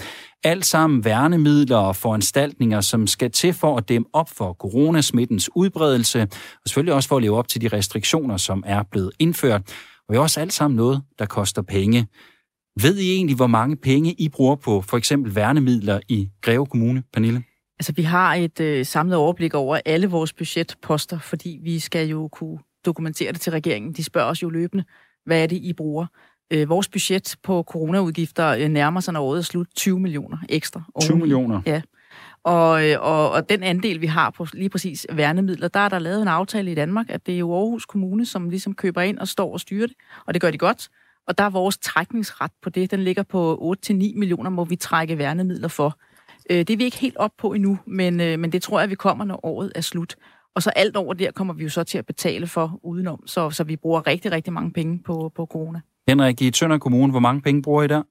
Alt sammen værnemidler og foranstaltninger, som skal til for at dæmme op for coronasmittens udbredelse, og selvfølgelig også for at leve op til de restriktioner, som er blevet indført. Og det er også alt sammen noget, der koster penge. Ved I egentlig, hvor mange penge I bruger på for eksempel værnemidler i Greve Kommune, Pernille? Altså, vi har et øh, samlet overblik over alle vores budgetposter, fordi vi skal jo kunne dokumentere det til regeringen. De spørger os jo løbende, hvad er det, I bruger? Øh, vores budget på coronaudgifter øh, nærmer sig, når året er slut, 20 millioner ekstra. 20 millioner? Ja. Og, øh, og, og den andel, vi har på lige præcis værnemidler, der er der lavet en aftale i Danmark, at det er jo Aarhus Kommune, som ligesom køber ind og står og styrer det, og det gør de godt. Og der er vores trækningsret på det, den ligger på 8-9 millioner, må vi trække værnemidler for. Øh, det er vi ikke helt op på endnu, men, men det tror jeg, vi kommer, når året er slut. Og så alt over der kommer vi jo så til at betale for udenom, så, så vi bruger rigtig, rigtig mange penge på, på corona. Henrik, i Tønder Kommune, hvor mange penge bruger I der?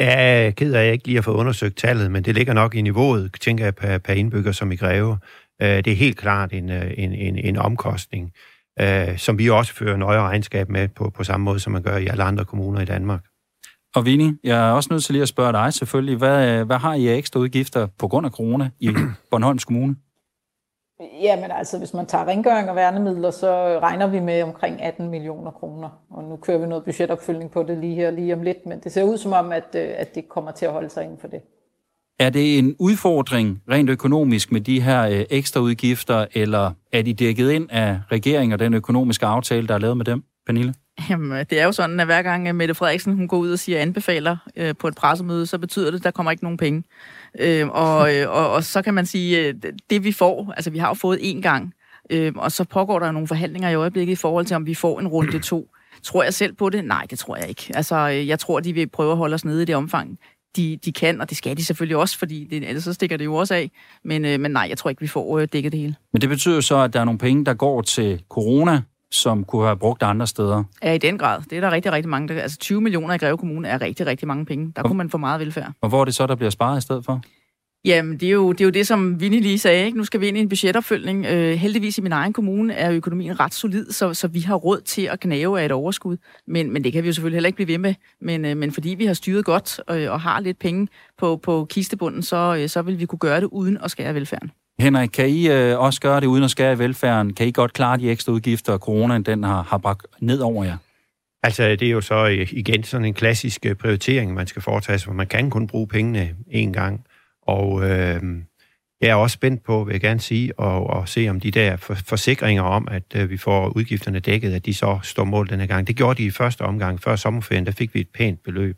Ja, ked af, at jeg ikke lige har fået undersøgt tallet, men det ligger nok i niveauet, tænker jeg, per, per indbygger, som i Greve. Øh, det er helt klart en, øh, en, en, en omkostning, øh, som vi også fører nøje regnskab med på, på samme måde, som man gør i alle andre kommuner i Danmark. Og Vinnie, jeg er også nødt til lige at spørge dig selvfølgelig, hvad, hvad har I ekstra udgifter på grund af corona i Bornholms Kommune? Jamen altså, hvis man tager rengøring og værnemidler, så regner vi med omkring 18 millioner kroner. Og nu kører vi noget budgetopfølgning på det lige her lige om lidt, men det ser ud som om, at, øh, at det kommer til at holde sig inden for det. Er det en udfordring rent økonomisk med de her øh, ekstra udgifter, eller er de dækket ind af regeringen og den økonomiske aftale, der er lavet med dem, Pernille? Jamen, det er jo sådan, at hver gang Mette Frederiksen hun går ud og siger anbefaler øh, på et pressemøde, så betyder det, at der kommer ikke nogen penge. Øhm, øh, og, og, og så kan man sige, øh, det vi får, altså vi har jo fået én gang, øh, og så pågår der nogle forhandlinger i øjeblikket i forhold til, om vi får en runde to. Tror jeg selv på det? Nej, det tror jeg ikke. Altså, øh, jeg tror, de vil prøve at holde os nede i det omfang, de, de kan, og det skal de selvfølgelig også, fordi det, ellers så stikker det jo også af. Men, øh, men nej, jeg tror ikke, vi får øh, dækket det hele. Men det betyder så, at der er nogle penge, der går til corona, som kunne have brugt andre steder? Ja, i den grad. Det er der rigtig, rigtig mange. Der, altså 20 millioner i Greve Kommune er rigtig, rigtig mange penge. Der og, kunne man få meget velfærd. Og hvor er det så, der bliver sparet i stedet for? Jamen, det er, jo, det er jo det, som Vinnie lige sagde. Ikke? Nu skal vi ind i en budgetopfølgning. Øh, heldigvis i min egen kommune er økonomien ret solid, så, så vi har råd til at knæve af et overskud. Men, men det kan vi jo selvfølgelig heller ikke blive ved med. Men, øh, men fordi vi har styret godt øh, og har lidt penge på, på kistebunden, så, øh, så vil vi kunne gøre det uden at skære velfærden. Henrik, kan I øh, også gøre det uden at skære i velfærden? Kan I godt klare de ekstra udgifter, coronaen den har, har bragt ned over jer? Altså, det er jo så øh, igen sådan en klassisk øh, prioritering, man skal foretage sig, for man kan kun bruge pengene én gang. Og øh, jeg er også spændt på, vil jeg gerne sige, og, og se om de der for, forsikringer om, at øh, vi får udgifterne dækket, at de så står mål denne gang. Det gjorde de i første omgang. Før sommerferien, der fik vi et pænt beløb.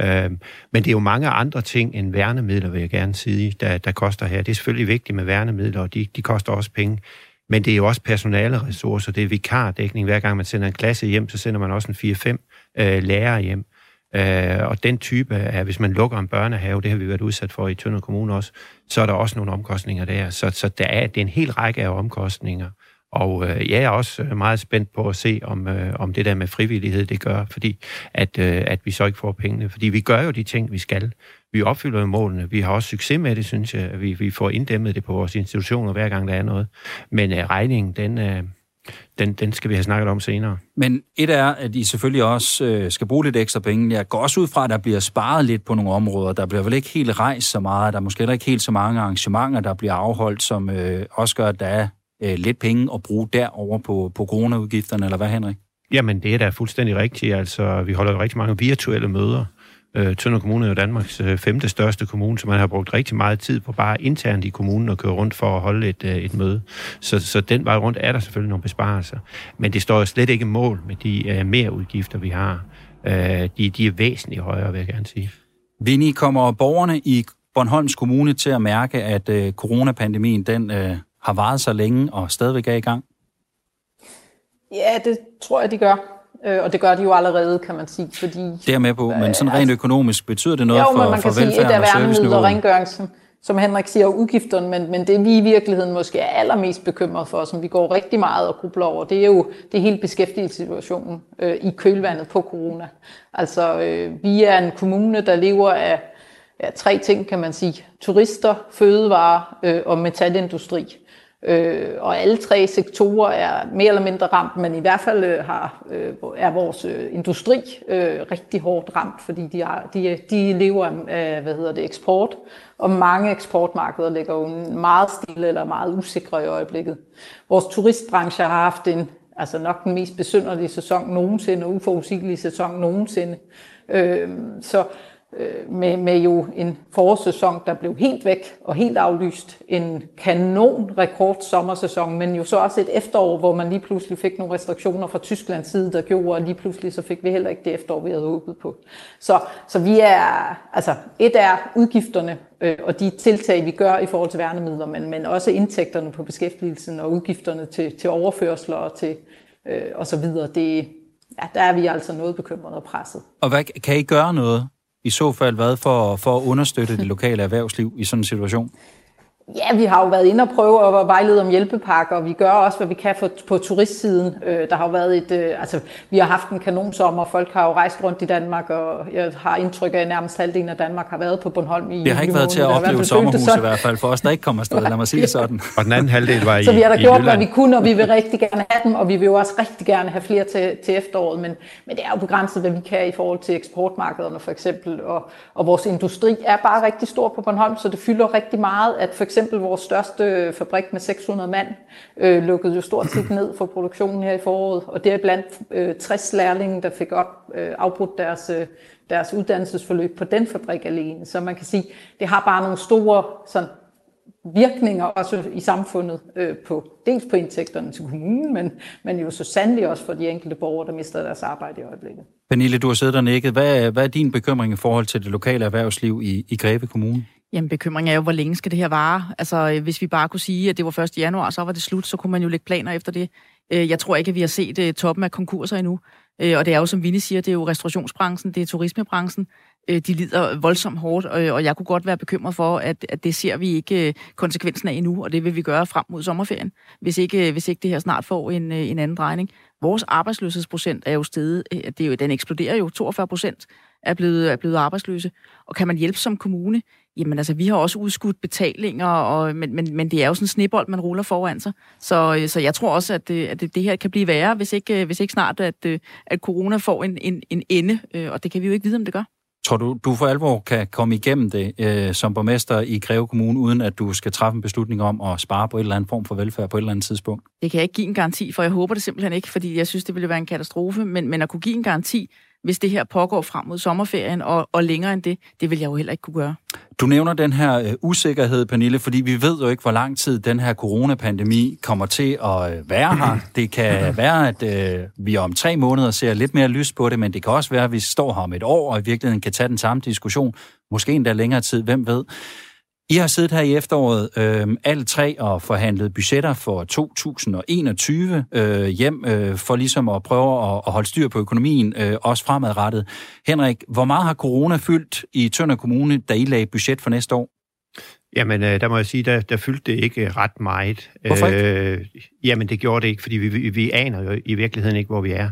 Øh, men det er jo mange andre ting end værnemidler, vil jeg gerne sige, der, der koster her. Det er selvfølgelig vigtigt med værnemidler, og de, de koster også penge. Men det er jo også personale ressourcer, det er vikardækning. Hver gang man sender en klasse hjem, så sender man også en 4-5 øh, lærere hjem. Øh, og den type af, hvis man lukker en børnehave, det har vi været udsat for i Tønder Kommune også, så er der også nogle omkostninger der. Så, så der er, det er en hel række af omkostninger. Og øh, jeg er også øh, meget spændt på at se, om, øh, om det der med frivillighed, det gør, fordi at, øh, at vi så ikke får pengene. Fordi vi gør jo de ting, vi skal. Vi opfylder jo målene. Vi har også succes med det, synes jeg. Vi, vi får inddæmmet det på vores institutioner, hver gang der er noget. Men øh, regningen, den, øh, den, den skal vi have snakket om senere. Men et er, at I selvfølgelig også øh, skal bruge lidt ekstra penge. Jeg går også ud fra, at der bliver sparet lidt på nogle områder. Der bliver vel ikke helt rejst så meget. Der er måske ikke helt så mange arrangementer, der bliver afholdt, som øh, også gør, at der er øh, lidt penge at bruge derover på, på coronaudgifterne, eller hvad, Henrik? Jamen, det er da fuldstændig rigtigt. Altså, vi holder jo rigtig mange virtuelle møder. Øh, Tønder Kommune er jo Danmarks øh, femte største kommune, så man har brugt rigtig meget tid på bare internt i kommunen at køre rundt for at holde et, øh, et møde. Så, så den vej rundt er der selvfølgelig nogle besparelser. Men det står jo slet ikke mål med de øh, mere udgifter, vi har. Øh, de, de er væsentligt højere, vil jeg gerne sige. Vinnie, kommer borgerne i Bornholms Kommune til at mærke, at øh, coronapandemien den øh, har varet så længe og stadigvæk er i gang? Ja, det tror jeg, de gør. Øh, og det gør de jo allerede, kan man sige. Fordi, det er med på, men sådan rent økonomisk betyder det noget jo, for, man for kan velfærden sige, et af og rengøringen, som Henrik siger, udgifterne, men, men det vi i virkeligheden måske er allermest bekymret for, som vi går rigtig meget og grubler over, det er jo det hele beskæftigelsessituationen øh, i kølvandet på corona. Altså, øh, vi er en kommune, der lever af ja, tre ting, kan man sige. Turister, fødevarer øh, og metalindustri. Øh, og alle tre sektorer er mere eller mindre ramt, men i hvert fald øh, har, øh, er vores øh, industri øh, rigtig hårdt ramt, fordi de, har, de, de lever af hvad hedder det, eksport, og mange eksportmarkeder ligger jo meget stille eller meget usikre i øjeblikket. Vores turistbranche har haft en, altså nok den mest besynderlige sæson nogensinde, og uforudsigelige sæson nogensinde. Øh, så øh, med, med jo en forårssæson, der blev helt væk og helt aflyst. En kanon rekord sommersæson, men jo så også et efterår, hvor man lige pludselig fik nogle restriktioner fra Tysklands side, der gjorde, og lige pludselig så fik vi heller ikke det efterår, vi havde håbet på. Så, så vi er, altså et er udgifterne øh, og de tiltag, vi gør i forhold til værnemidler, men, men også indtægterne på beskæftigelsen og udgifterne til, til overførsler og til øh, og så videre. Det, ja, der er vi altså noget bekymrede og presset. Og hvad, kan I gøre noget i så fald hvad for, for at understøtte det lokale erhvervsliv i sådan en situation? Ja, vi har jo været inde og prøve at vejlede om hjælpepakker, og vi gør også, hvad vi kan for, på turistsiden. Øh, der har jo været et, øh, altså, vi har haft en kanonsommer, folk har jo rejst rundt i Danmark, og jeg har indtryk af, at nærmest halvdelen af Danmark har været på Bornholm i Det har ikke været til at opleve sommerhus i hvert fald, for os, der ikke kommer afsted, lad mig sige sådan. og den anden halvdel var i Så vi har da gjort, hvad vi kunne, og vi vil rigtig gerne have dem, og vi vil jo også rigtig gerne have flere til, til efteråret, men, men det er jo begrænset, hvad vi kan i forhold til eksportmarkederne for eksempel, og, og vores industri er bare rigtig stor på Bornholm, så det fylder rigtig meget, at for eksempel vores største største fabrik med 600 mand øh, lukkede jo stort set ned for produktionen her i foråret, og det er blandt øh, 60 lærlinge, der fik op, øh, afbrudt deres, øh, deres uddannelsesforløb på den fabrik alene. Så man kan sige, det har bare nogle store sådan, virkninger også i samfundet, øh, på, dels på indtægterne til kommunen, men, men jo så sandelig også for de enkelte borgere, der mister deres arbejde i øjeblikket. Pernille, du har siddet der nikket. Hvad, hvad er din bekymring i forhold til det lokale erhvervsliv i, i Greve Kommune? Jamen, bekymringen er jo, hvor længe skal det her vare? Altså, øh, hvis vi bare kunne sige, at det var 1. januar, så var det slut, så kunne man jo lægge planer efter det. Øh, jeg tror ikke, at vi har set øh, toppen af konkurser endnu. Og det er jo, som Vinnie siger, det er jo restaurationsbranchen, det er turismebranchen. De lider voldsomt hårdt, og jeg kunne godt være bekymret for, at, at det ser vi ikke konsekvensen af endnu, og det vil vi gøre frem mod sommerferien, hvis ikke, hvis ikke det her snart får en, en anden drejning. Vores arbejdsløshedsprocent er jo steget, det er jo, den eksploderer jo, 42 procent er blevet, er blevet arbejdsløse. Og kan man hjælpe som kommune? Jamen altså, vi har også udskudt betalinger, og, men, men, men det er jo sådan en snebold, man ruller foran sig. Så, så jeg tror også, at, det, at det, det her kan blive værre, hvis ikke, hvis ikke snart, at, at corona får en, en, en ende, øh, og det kan vi jo ikke vide, om det gør. Tror du, du for alvor kan komme igennem det øh, som borgmester i Greve Kommune, uden at du skal træffe en beslutning om at spare på et eller andet form for velfærd på et eller andet tidspunkt? Det kan jeg ikke give en garanti for. Jeg håber det simpelthen ikke, fordi jeg synes, det ville være en katastrofe. Men, men at kunne give en garanti, hvis det her pågår frem mod sommerferien og, og længere end det, det vil jeg jo heller ikke kunne gøre. Du nævner den her øh, usikkerhed, Pernille, fordi vi ved jo ikke, hvor lang tid den her coronapandemi kommer til at øh, være her. Det kan være, at øh, vi om tre måneder ser lidt mere lys på det, men det kan også være, at vi står her om et år og i virkeligheden kan tage den samme diskussion, måske endda længere tid, hvem ved. I har siddet her i efteråret øh, alle tre og forhandlet budgetter for 2021 øh, hjem øh, for ligesom at prøve at, at holde styr på økonomien, øh, også fremadrettet. Henrik, hvor meget har corona fyldt i Tønder Kommune, da I lagde budget for næste år? Jamen, øh, der må jeg sige, der, der fyldte det ikke ret meget. Hvorfor ikke? Øh, jamen, det gjorde det ikke, fordi vi, vi, vi aner jo i virkeligheden ikke, hvor vi er.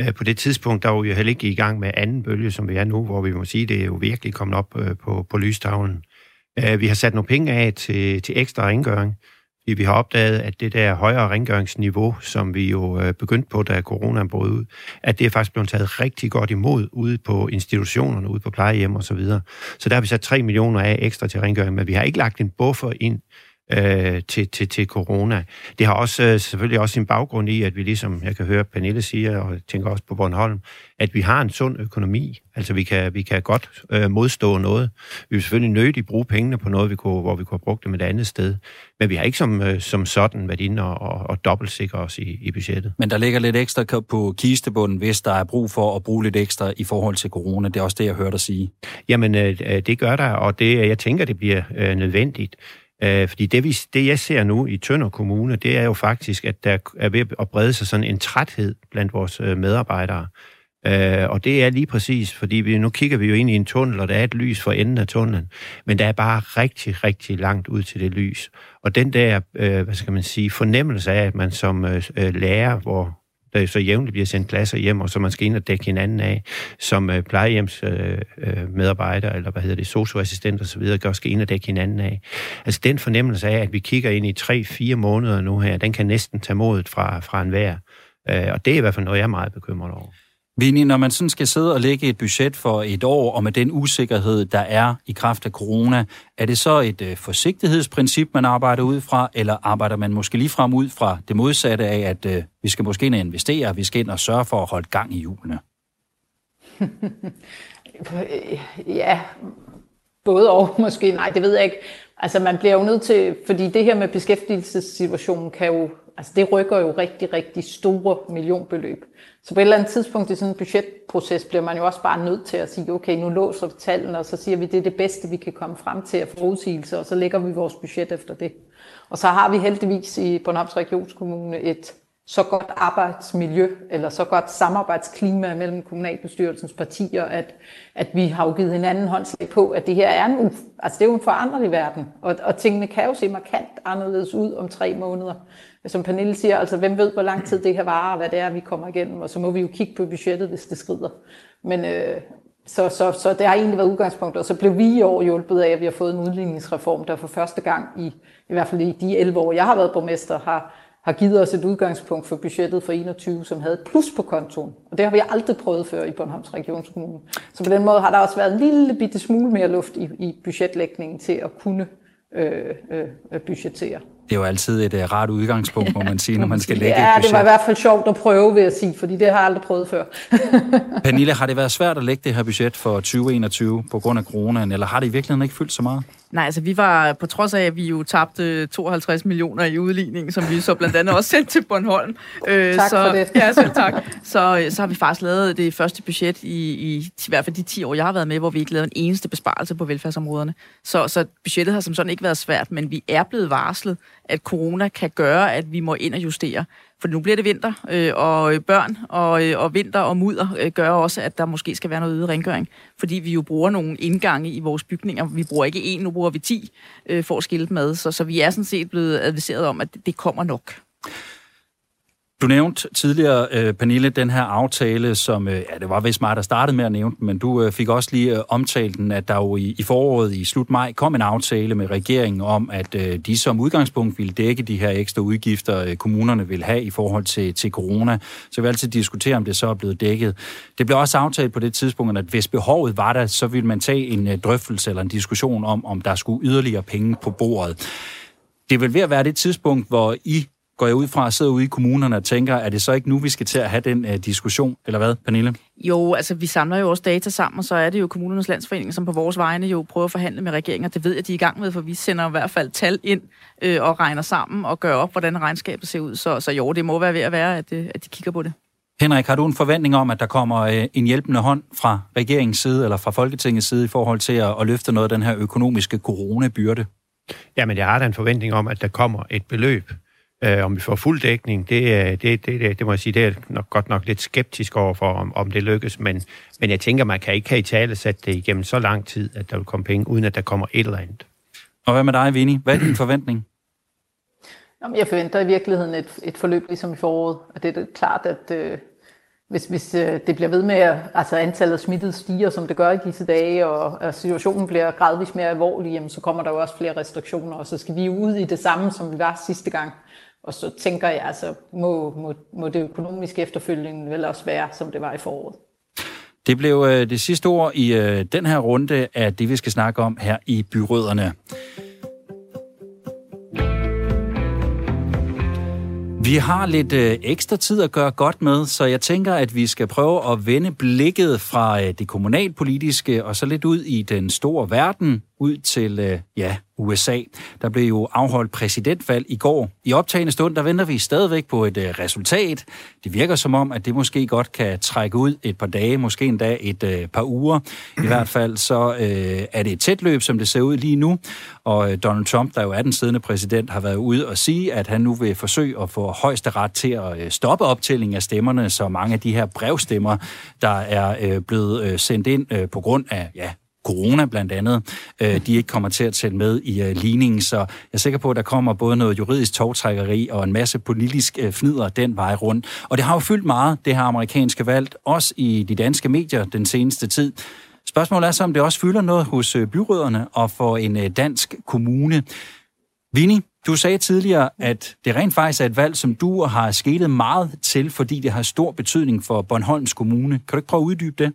Øh, på det tidspunkt, der var vi jo heller ikke i gang med anden bølge, som vi er nu, hvor vi må sige, det er jo virkelig kommet op øh, på, på lystavlen. Øh, vi har sat nogle penge af til, til ekstra rengøring, fordi vi har opdaget, at det der højere rengøringsniveau, som vi jo øh, begyndte på, da corona brød ud, at det er faktisk blevet taget rigtig godt imod ude på institutionerne, ude på plejehjem og så videre. Så der har vi sat 3 millioner af ekstra til rengøring, men vi har ikke lagt en buffer ind øh, til, til, til corona. Det har også øh, selvfølgelig også sin baggrund i, at vi ligesom, jeg kan høre Pernille siger, og jeg tænker også på Bornholm, at vi har en sund økonomi. Altså vi kan, vi kan godt øh, modstå noget. Vi vil selvfølgelig nødigt bruge pengene på noget, vi kunne, hvor vi kunne have brugt dem et andet sted. Men vi har ikke som, øh, som sådan været inde og, og, og dobbeltsikre os i, i budgettet. Men der ligger lidt ekstra på kistebunden, hvis der er brug for at bruge lidt ekstra i forhold til corona. Det er også det, jeg hørte dig sige. Jamen, øh, det gør der, og det, jeg tænker, det bliver øh, nødvendigt. Øh, fordi det, vi, det, jeg ser nu i Tønder Kommune, det er jo faktisk, at der er ved at brede sig sådan en træthed blandt vores øh, medarbejdere. Øh, og det er lige præcis, fordi vi, nu kigger vi jo ind i en tunnel, og der er et lys for enden af tunnelen, men der er bare rigtig, rigtig langt ud til det lys. Og den der, øh, hvad skal man sige, fornemmelse af, at man som øh, øh lærer, hvor der så jævnligt bliver sendt klasser hjem, og så man skal ind og dække hinanden af, som øh, plejehjemsmedarbejdere, øh, øh eller hvad hedder det, socioassistent og så videre, gør skal ind og dække hinanden af. Altså den fornemmelse af, at vi kigger ind i tre-fire måneder nu her, den kan næsten tage modet fra, fra enhver. Øh, og det er i hvert fald noget, jeg er meget bekymret over. Vinnie, når man sådan skal sidde og lægge et budget for et år, og med den usikkerhed, der er i kraft af corona, er det så et øh, forsigtighedsprincip, man arbejder ud fra, eller arbejder man måske lige frem ud fra det modsatte af, at øh, vi skal måske ind og investere, vi skal ind og sørge for at holde gang i hjulene? ja, både og måske. Nej, det ved jeg ikke. Altså man bliver jo nødt til, fordi det her med beskæftigelsessituationen kan jo, altså det rykker jo rigtig, rigtig store millionbeløb. Så på et eller andet tidspunkt i sådan en budgetproces bliver man jo også bare nødt til at sige, okay, nu låser vi tallene, og så siger vi, det er det bedste, vi kan komme frem til at få og så lægger vi vores budget efter det. Og så har vi heldigvis i Bornholms Regionskommune et så godt arbejdsmiljø, eller så godt samarbejdsklima mellem kommunalbestyrelsens partier, at, at vi har jo givet hinanden håndslag på, at det her er en, altså det er jo en foranderlig verden, og, og tingene kan jo se markant anderledes ud om tre måneder som Pernille siger, altså hvem ved, hvor lang tid det her varer, og hvad det er, vi kommer igennem, og så må vi jo kigge på budgettet, hvis det skrider. Men øh, så, så, så det har egentlig været udgangspunktet, og så blev vi i år hjulpet af, at vi har fået en udligningsreform, der for første gang i, i hvert fald i de 11 år, jeg har været borgmester, har, har givet os et udgangspunkt for budgettet for 21, som havde plus på kontoen. Og det har vi aldrig prøvet før i Bornholms Regionskommune. Så på den måde har der også været en lille bitte smule mere luft i, i budgetlægningen til at kunne øh, øh, øh budgettere. Det er jo altid et uh, rart udgangspunkt, må man sige, når man skal lægge ja, et budget. det var i hvert fald sjovt at prøve, vil jeg sige, fordi det har jeg aldrig prøvet før. Pernille, har det været svært at lægge det her budget for 2021 på grund af coronaen, eller har det i virkeligheden ikke fyldt så meget? Nej, altså vi var, på trods af, at vi jo tabte 52 millioner i udligning, som vi så blandt andet også sendte til Bornholm. Øh, tak så, for det. Ja, selv tak. Så, så har vi faktisk lavet det første budget i, i, i hvert fald de 10 år, jeg har været med, hvor vi ikke lavede en eneste besparelse på velfærdsområderne. Så, så budgettet har som sådan ikke været svært, men vi er blevet varslet, at corona kan gøre, at vi må ind og justere. For nu bliver det vinter, øh, og børn og, øh, og vinter og mudder øh, gør også, at der måske skal være noget øget rengøring. Fordi vi jo bruger nogle indgange i vores bygninger. Vi bruger ikke en, nu bruger vi ti øh, for at skille med. Så, så vi er sådan set blevet adviseret om, at det kommer nok. Du nævnte tidligere, øh, Pernille, den her aftale, som, øh, ja, det var vist mig, der startede med at nævne den, men du øh, fik også lige øh, omtalt den, at der jo i, i foråret i slut maj kom en aftale med regeringen om, at øh, de som udgangspunkt ville dække de her ekstra udgifter, øh, kommunerne vil have i forhold til, til corona. Så vi vil altid diskutere, om det så er blevet dækket. Det blev også aftalt på det tidspunkt, at hvis behovet var der, så ville man tage en øh, drøftelse eller en diskussion om, om der skulle yderligere penge på bordet. Det vil ved at være det tidspunkt, hvor I går jeg ud fra at sidde ude i kommunerne og tænker, er det så ikke nu, vi skal til at have den uh, diskussion, eller hvad, Pernille? Jo, altså vi samler jo også data sammen, og så er det jo kommunernes landsforening, som på vores vegne jo prøver at forhandle med regeringen, og det ved jeg, de er i gang med, for vi sender i hvert fald tal ind øh, og regner sammen og gør op, hvordan regnskabet ser ud. Så, så jo, det må være ved at være, at, øh, at de kigger på det. Henrik, har du en forventning om, at der kommer øh, en hjælpende hånd fra regeringens side eller fra Folketingets side i forhold til at, at løfte noget af den her økonomiske coronabyrde? Jamen, jeg har da en forventning om, at der kommer et beløb, Øh, om vi får fuld dækning, det, det, det, det, det må jeg sige, det er nok godt nok lidt skeptisk overfor, om, om det lykkes, men, men jeg tænker, man kan ikke have i tale sat det igennem så lang tid, at der vil komme penge, uden at der kommer et eller andet. Og hvad med dig, Vinnie? Hvad er din forventning? Jamen, jeg forventer i virkeligheden et, et forløb ligesom i foråret, og det er klart, at øh, hvis, hvis øh, det bliver ved med, at altså antallet af smittede stiger, som det gør i disse dage, og, og situationen bliver gradvist mere alvorlig, jamen, så kommer der jo også flere restriktioner, og så skal vi ud i det samme, som vi var sidste gang. Og så tænker jeg, altså, må, må, må det økonomiske efterfølgende vel også være, som det var i foråret. Det blev øh, det sidste ord i øh, den her runde af det, vi skal snakke om her i Byrødderne. Vi har lidt øh, ekstra tid at gøre godt med, så jeg tænker, at vi skal prøve at vende blikket fra øh, det kommunalpolitiske og så lidt ud i den store verden, ud til øh, ja, USA. Der blev jo afholdt præsidentvalg i går. I optagende stund, der venter vi stadigvæk på et øh, resultat. Det virker som om, at det måske godt kan trække ud et par dage, måske endda et øh, par uger. I hvert fald så øh, er det et tæt løb, som det ser ud lige nu. Og øh, Donald Trump, der jo er den siddende præsident, har været ude og sige, at han nu vil forsøge at få højesteret til at øh, stoppe optællingen af stemmerne, så mange af de her brevstemmer, der er øh, blevet øh, sendt ind øh, på grund af ja, corona blandt andet, øh, de ikke kommer til at tælle med i øh, ligningen. Så jeg er sikker på, at der kommer både noget juridisk togtrækkeri og en masse politisk øh, fnider den vej rundt. Og det har jo fyldt meget, det her amerikanske valg, også i de danske medier den seneste tid. Spørgsmålet er så, om det også fylder noget hos øh, byråderne og for en dansk kommune. Vini, du sagde tidligere, at det rent faktisk er et valg, som du har skelet meget til, fordi det har stor betydning for Bornholms Kommune. Kan du ikke prøve at uddybe det?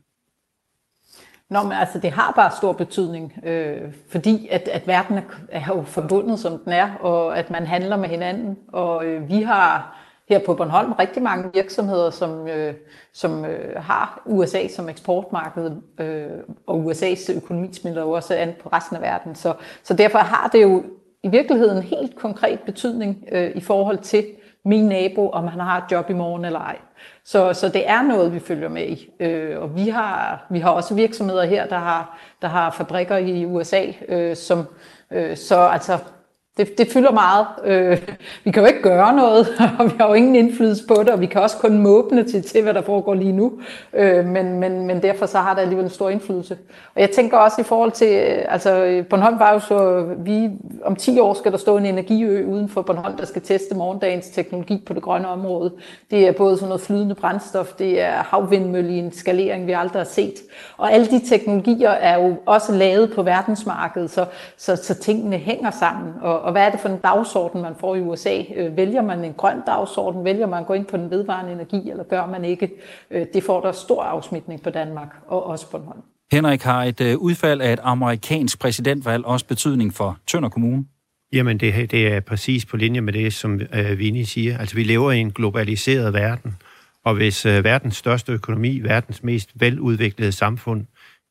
Nå, men altså, det har bare stor betydning, øh, fordi at, at verden er, er jo forbundet, som den er, og at man handler med hinanden. Og øh, vi har her på Bornholm rigtig mange virksomheder, som, øh, som øh, har USA som eksportmarked, øh, og USA's økonomi smitter jo også an på resten af verden. Så, så derfor har det jo i virkeligheden helt konkret betydning øh, i forhold til min nabo, om han har et job i morgen eller ej. Så, så det er noget, vi følger med i. Øh, og vi har, vi har også virksomheder her, der har, der har fabrikker i USA, øh, som øh, så altså det, det fylder meget. Øh, vi kan jo ikke gøre noget, og vi har jo ingen indflydelse på det, og vi kan også kun måbne til, til hvad der foregår lige nu. Øh, men, men, men derfor så har det alligevel en stor indflydelse. Og jeg tænker også i forhold til, øh, altså øh, Bornholm var jo så, vi, om 10 år skal der stå en energiø uden for Bornholm, der skal teste morgendagens teknologi på det grønne område. Det er både sådan noget flydende brændstof, det er havvindmølle i en skalering, vi aldrig har set. Og alle de teknologier er jo også lavet på verdensmarkedet, så, så, så tingene hænger sammen. Og, og hvad er det for en dagsorden, man får i USA? Øh, vælger man en grøn dagsorden? Vælger man at gå ind på den vedvarende energi, eller gør man ikke? Øh, det får der stor afsmitning på Danmark, og også på Bornholm. Henrik, har et øh, udfald af et amerikansk præsidentvalg også betydning for Tønder Kommune? Jamen, det, det er præcis på linje med det, som øh, Vinnie siger. Altså, vi lever i en globaliseret verden, og hvis øh, verdens største økonomi, verdens mest veludviklede samfund,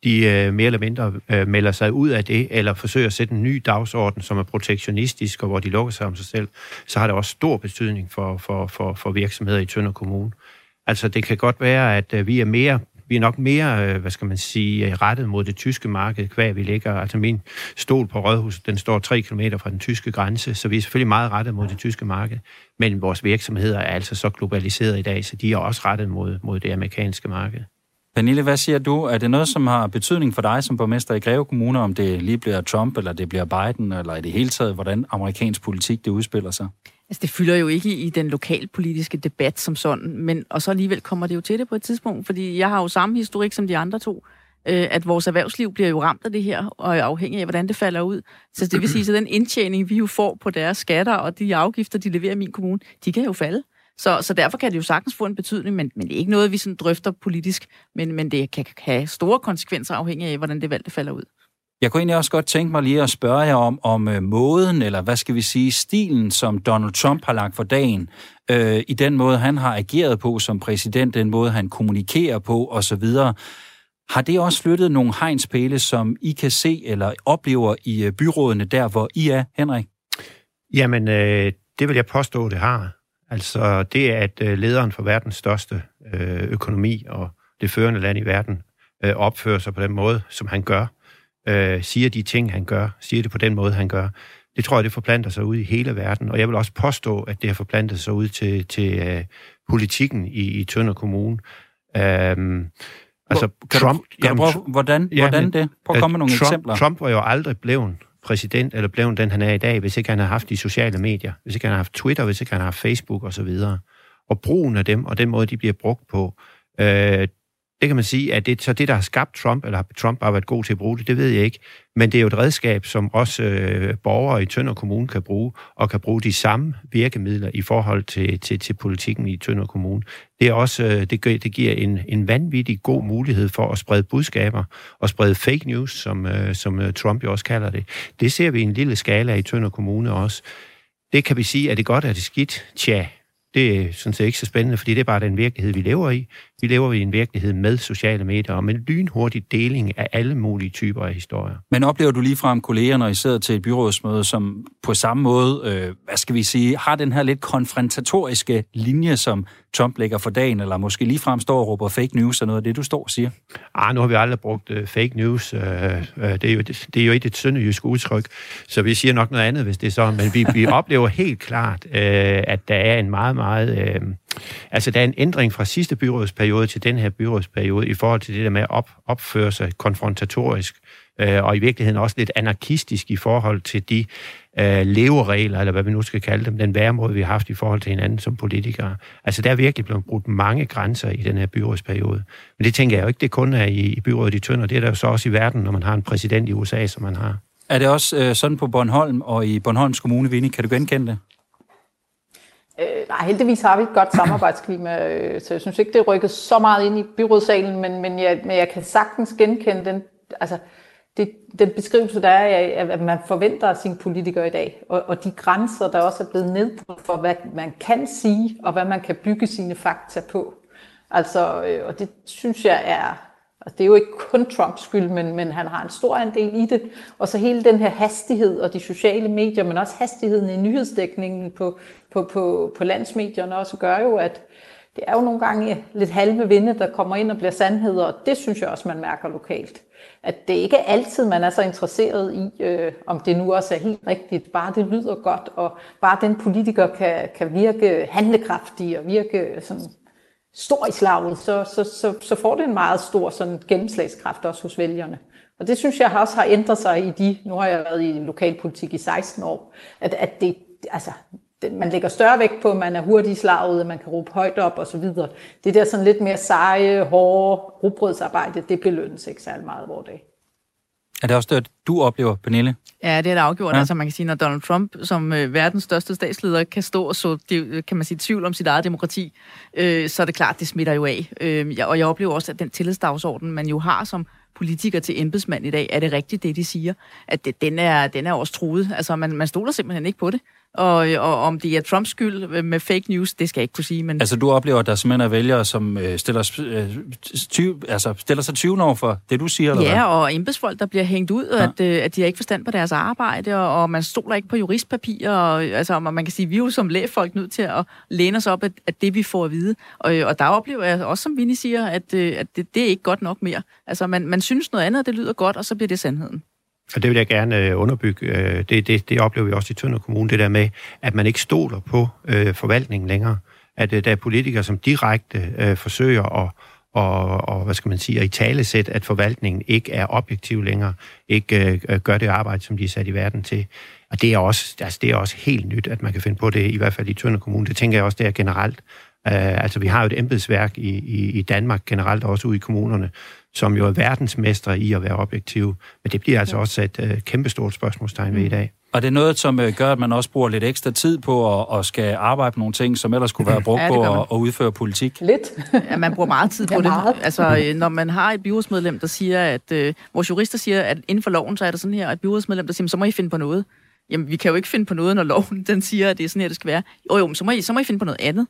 de øh, mere eller mindre øh, melder sig ud af det, eller forsøger at sætte en ny dagsorden, som er protektionistisk, og hvor de lukker sig om sig selv, så har det også stor betydning for, for, for, for virksomheder i Tønder Kommune. Altså, det kan godt være, at øh, vi er mere vi er nok mere, øh, hvad skal man sige, øh, rettet mod det tyske marked, hver vi ligger. Altså min stol på Rådhuset, den står 3 km fra den tyske grænse, så vi er selvfølgelig meget rettet mod det tyske marked. Men vores virksomheder er altså så globaliseret i dag, så de er også rettet mod, mod det amerikanske marked. Pernille, hvad siger du? Er det noget, som har betydning for dig som borgmester i Greve Kommune, om det lige bliver Trump, eller det bliver Biden, eller i det hele taget, hvordan amerikansk politik det udspiller sig? Altså, det fylder jo ikke i den lokalpolitiske debat som sådan, men og så alligevel kommer det jo til det på et tidspunkt, fordi jeg har jo samme historik som de andre to, øh, at vores erhvervsliv bliver jo ramt af det her, og er afhængig af, hvordan det falder ud. Så det vil sige, at den indtjening, vi jo får på deres skatter og de afgifter, de leverer i min kommune, de kan jo falde. Så, så derfor kan det jo sagtens få en betydning, men, men det er ikke noget, vi sådan drøfter politisk, men, men det kan, have store konsekvenser afhængig af, hvordan det valg det falder ud. Jeg kunne egentlig også godt tænke mig lige at spørge jer om, om øh, måden, eller hvad skal vi sige, stilen, som Donald Trump har lagt for dagen, øh, i den måde, han har ageret på som præsident, den måde, han kommunikerer på osv., har det også flyttet nogle hegnspæle, som I kan se eller oplever i øh, byrådene der, hvor I er, Henrik? Jamen, øh, det vil jeg påstå, det har. Altså det, at øh, lederen for verdens største øh, økonomi og det førende land i verden øh, opfører sig på den måde, som han gør, siger de ting, han gør, siger det på den måde, han gør, det tror jeg, det forplanter sig ud i hele verden. Og jeg vil også påstå, at det har forplantet sig ud til, til øh, politikken i, i Tønder Kommune. Øhm, altså, kan Trump... Du, kan jamen, du prøve, hvordan, ja, hvordan det? Prøv at komme med nogle Trump, eksempler. Trump var jo aldrig blevet præsident, eller blev den, han er i dag, hvis ikke han har haft de sociale medier, hvis ikke han har haft Twitter, hvis ikke han har haft Facebook osv. Og, og brugen af dem, og den måde, de bliver brugt på, øh, det kan man sige, at det så det, der har skabt Trump, eller Trump har været god til at bruge det, det ved jeg ikke. Men det er jo et redskab, som også øh, borgere i Tønder Kommune kan bruge, og kan bruge de samme virkemidler i forhold til, til, til politikken i Tønder Kommune. Det, er også, øh, det, det giver en, en vanvittig god mulighed for at sprede budskaber, og sprede fake news, som, øh, som øh, Trump jo også kalder det. Det ser vi i en lille skala i Tønder Kommune også. Det kan vi sige, at det godt er det skidt? Tja, det er sådan set ikke så spændende, fordi det er bare den virkelighed, vi lever i. Vi lever i en virkelighed med sociale medier og med lynhurtig deling af alle mulige typer af historier. Men oplever du lige frem kolleger, når I sidder til et byrådsmøde, som på samme måde, øh, hvad skal vi sige, har den her lidt konfrontatoriske linje, som Trump lægger for dagen, eller måske lige frem står og råber fake news og noget af det, du står og siger? Ah, nu har vi aldrig brugt uh, fake news. Uh, uh, det, er jo, det, det er jo ikke et sønderjysk udtryk, så vi siger nok noget andet, hvis det er så. Men vi, vi oplever helt klart, uh, at der er en meget, meget... Uh, altså, der er en ændring fra sidste byrådsperiode til den her byrådsperiode i forhold til det der med at op, opføre sig konfrontatorisk, øh, og i virkeligheden også lidt anarkistisk i forhold til de øh, leveregler, eller hvad vi nu skal kalde dem, den væremåde, vi har haft i forhold til hinanden som politikere. Altså, der er virkelig blevet brudt mange grænser i den her byrådsperiode. Men det tænker jeg jo ikke, det kun er i, i byrådet i Tønder. Det er der jo så også i verden, når man har en præsident i USA, som man har. Er det også øh, sådan på Bornholm og i Bornholms Kommune, Vinnie? Kan du genkende det? Øh, nej, heldigvis har vi et godt samarbejdsklima, øh, så jeg synes ikke, det er rykket så meget ind i byrådssalen, men, men, jeg, men jeg kan sagtens genkende den, altså, det, den beskrivelse, der er at man forventer af sine politikere i dag, og, og de grænser, der også er blevet nedbrudt for, hvad man kan sige, og hvad man kan bygge sine fakta på. Altså, øh, og det synes jeg er, og det er jo ikke kun Trumps skyld, men, men han har en stor andel i det. Og så hele den her hastighed og de sociale medier, men også hastigheden i nyhedsdækningen på, på, på, på landsmedierne også gør jo, at det er jo nogle gange lidt halve vinde, der kommer ind og bliver sandheder, og det synes jeg også, man mærker lokalt at det ikke er altid, man er så interesseret i, øh, om det nu også er helt rigtigt, bare det lyder godt, og bare den politiker kan, kan virke handlekraftig og virke sådan stor i slaget, så, så, så, så får det en meget stor sådan gennemslagskraft også hos vælgerne. Og det synes jeg også har ændret sig i de, nu har jeg været i lokalpolitik i 16 år, at, at det, altså, man lægger større vægt på, at man er hurtig i slaget, at man kan råbe højt op osv. Det der sådan lidt mere seje, hårde rugbrødsarbejde, det belønnes ikke særlig meget hvor dag. Er det også det, du oplever, Pernille? Ja, det er det afgjort. Ja. Altså man kan sige, når Donald Trump som øh, verdens største statsleder kan stå og så, det, kan man sige, tvivl om sit eget demokrati, øh, så er det klart, det smitter jo af. Øh, og jeg oplever også, at den tillidsdagsorden, man jo har som politiker til embedsmand i dag, er det rigtigt, det de siger? At det, den, er, den er også truet. Altså man, man stoler simpelthen ikke på det. Og, og om det er Trumps skyld med fake news, det skal jeg ikke kunne sige. Men... Altså du oplever, at der simpelthen er vælgere, som øh, stiller, øh, tyv, altså, stiller sig 20 år for det, du siger? Eller ja, hvad? og embedsfolk, der bliver hængt ud, ja. at, øh, at de har ikke forstand på deres arbejde, og, og man stoler ikke på juristpapirer. Og, altså, og man kan sige, at vi er jo som lægefolk nødt til at læne os op af, at det, vi får at vide. Og, og der oplever jeg også, som Vinnie siger, at, øh, at det, det er ikke godt nok mere. Altså man, man synes noget andet, det lyder godt, og så bliver det sandheden. Og det vil jeg gerne øh, underbygge. Øh, det, det, det oplever vi også i Tønder Kommune, det der med, at man ikke stoler på øh, forvaltningen længere. At øh, der er politikere, som direkte øh, forsøger at og, og hvad skal man sige, at i talesæt, at forvaltningen ikke er objektiv længere, ikke øh, øh, gør det arbejde, som de er sat i verden til. Og det er, også, altså, det er også helt nyt, at man kan finde på det, i hvert fald i Tønder Kommune. Det tænker jeg også, det er generelt. Øh, altså, vi har jo et embedsværk i, i, i Danmark generelt, også ude i kommunerne, som jo er verdensmestre i at være objektive. Men det bliver altså også et uh, kæmpestort spørgsmålstegn ved i dag. Og det er noget, som uh, gør, at man også bruger lidt ekstra tid på at, at skal arbejde på nogle ting, som ellers kunne være brugt ja, på at, at udføre politik? Lidt. ja, man bruger meget tid på ja, det. Altså, øh, når man har et byrådsmedlem, der siger, at uh, vores jurister siger, at inden for loven, så er der sådan her, et byrådsmedlem, der siger, så må I finde på noget. Jamen, vi kan jo ikke finde på noget, når loven den siger, at det er sådan her, det skal være. Jo, jo, så må I, så må I finde på noget andet.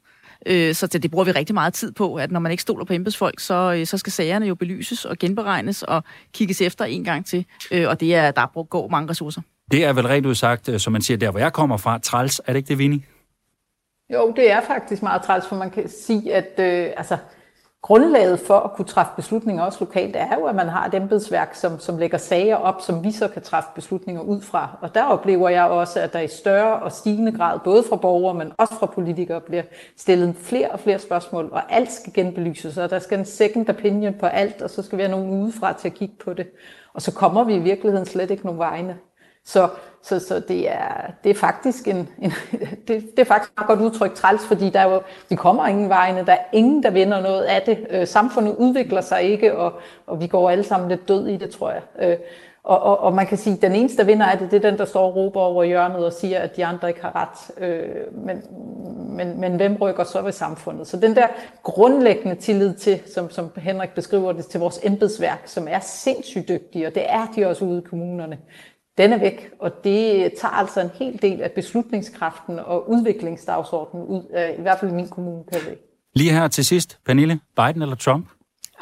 Øh, så det bruger vi rigtig meget tid på, at når man ikke stoler på embedsfolk, så, øh, så skal sagerne jo belyses og genberegnes og kigges efter en gang til. Øh, og det er, der går mange ressourcer. Det er vel rent udsagt, øh, som man siger, der hvor jeg kommer fra, træls. Er det ikke det, Vinnie? Jo, det er faktisk meget træls, for man kan sige, at øh, altså, grundlaget for at kunne træffe beslutninger også lokalt, er jo, at man har et embedsværk, som, som lægger sager op, som vi så kan træffe beslutninger ud fra. Og der oplever jeg også, at der i større og stigende grad, både fra borgere, men også fra politikere, bliver stillet flere og flere spørgsmål, og alt skal genbelyses, og der skal en second opinion på alt, og så skal vi have nogen udefra til at kigge på det. Og så kommer vi i virkeligheden slet ikke nogen vegne. Så, så, så det, er, det er faktisk en, en det, det er faktisk et godt udtryk træls, fordi der er jo, vi kommer ingen vegne, der er ingen, der vinder noget af det. Øh, samfundet udvikler sig ikke, og, og vi går alle sammen lidt død i det, tror jeg. Øh, og, og, og man kan sige, at den eneste, der vinder af det, det er den, der står og råber over hjørnet og siger, at de andre ikke har ret. Øh, men, men, men hvem rykker så ved samfundet? Så den der grundlæggende tillid til, som, som Henrik beskriver det, til vores embedsværk, som er sindssygt dygtige, og det er de også ude i kommunerne, den er væk, og det tager altså en hel del af beslutningskraften og udviklingsdagsordenen ud af, i hvert fald i min kommune, kan jeg Lige her til sidst, Pernille, Biden eller Trump?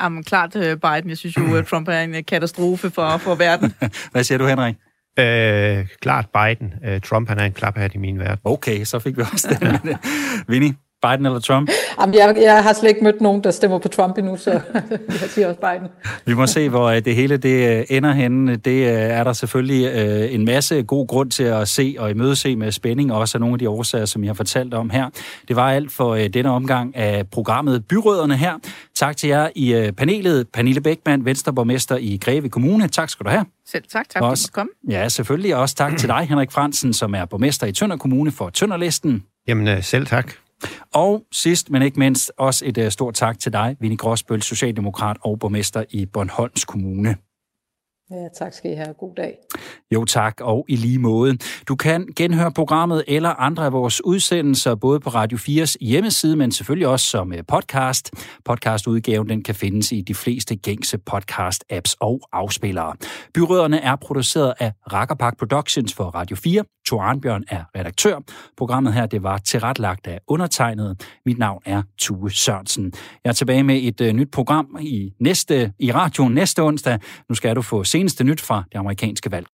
Jamen, klart øh, Biden. Jeg synes jo, at Trump er en katastrofe for, for verden. Hvad siger du, Henrik? Øh, klart Biden. Øh, Trump han er en klaphat i min verden. Okay, så fik vi også den. Vinnie? Biden eller Trump? Jamen, jeg, jeg har slet ikke mødt nogen, der stemmer på Trump endnu, så jeg siger også Biden. Vi må se, hvor øh, det hele det øh, ender henne. Det øh, er der selvfølgelig en masse god grund til at se og imødese med spænding, og også af nogle af de årsager, som jeg har fortalt om her. Det var alt for denne omgang af programmet Byrødderne her. Tak til jer i panelet. Pernille Bækman, Venstreborgmester i Greve Kommune. Tak skal du have. Selv tak. Tak for at komme. Ja, selvfølgelig. Også tak til dig, Henrik Fransen, som er borgmester i Tønder Kommune for Tønderlisten. Jamen, selv tak. Og sidst, men ikke mindst, også et uh, stort tak til dig, Vinnie Gråsbøl, Socialdemokrat og borgmester i Bornholms Kommune. Ja, tak skal I have. God dag. Jo tak, og i lige måde. Du kan genhøre programmet eller andre af vores udsendelser, både på Radio 4's hjemmeside, men selvfølgelig også som øh, podcast. Podcastudgaven den kan findes i de fleste gængse podcast-apps og afspillere. Byråderne er produceret af Rakkerpark Productions for Radio 4. Tor er redaktør. Programmet her det var tilretlagt af undertegnet. Mit navn er Tue Sørensen. Jeg er tilbage med et øh, nyt program i næste i radioen næste onsdag. Nu skal du få seneste nyt fra det amerikanske valg.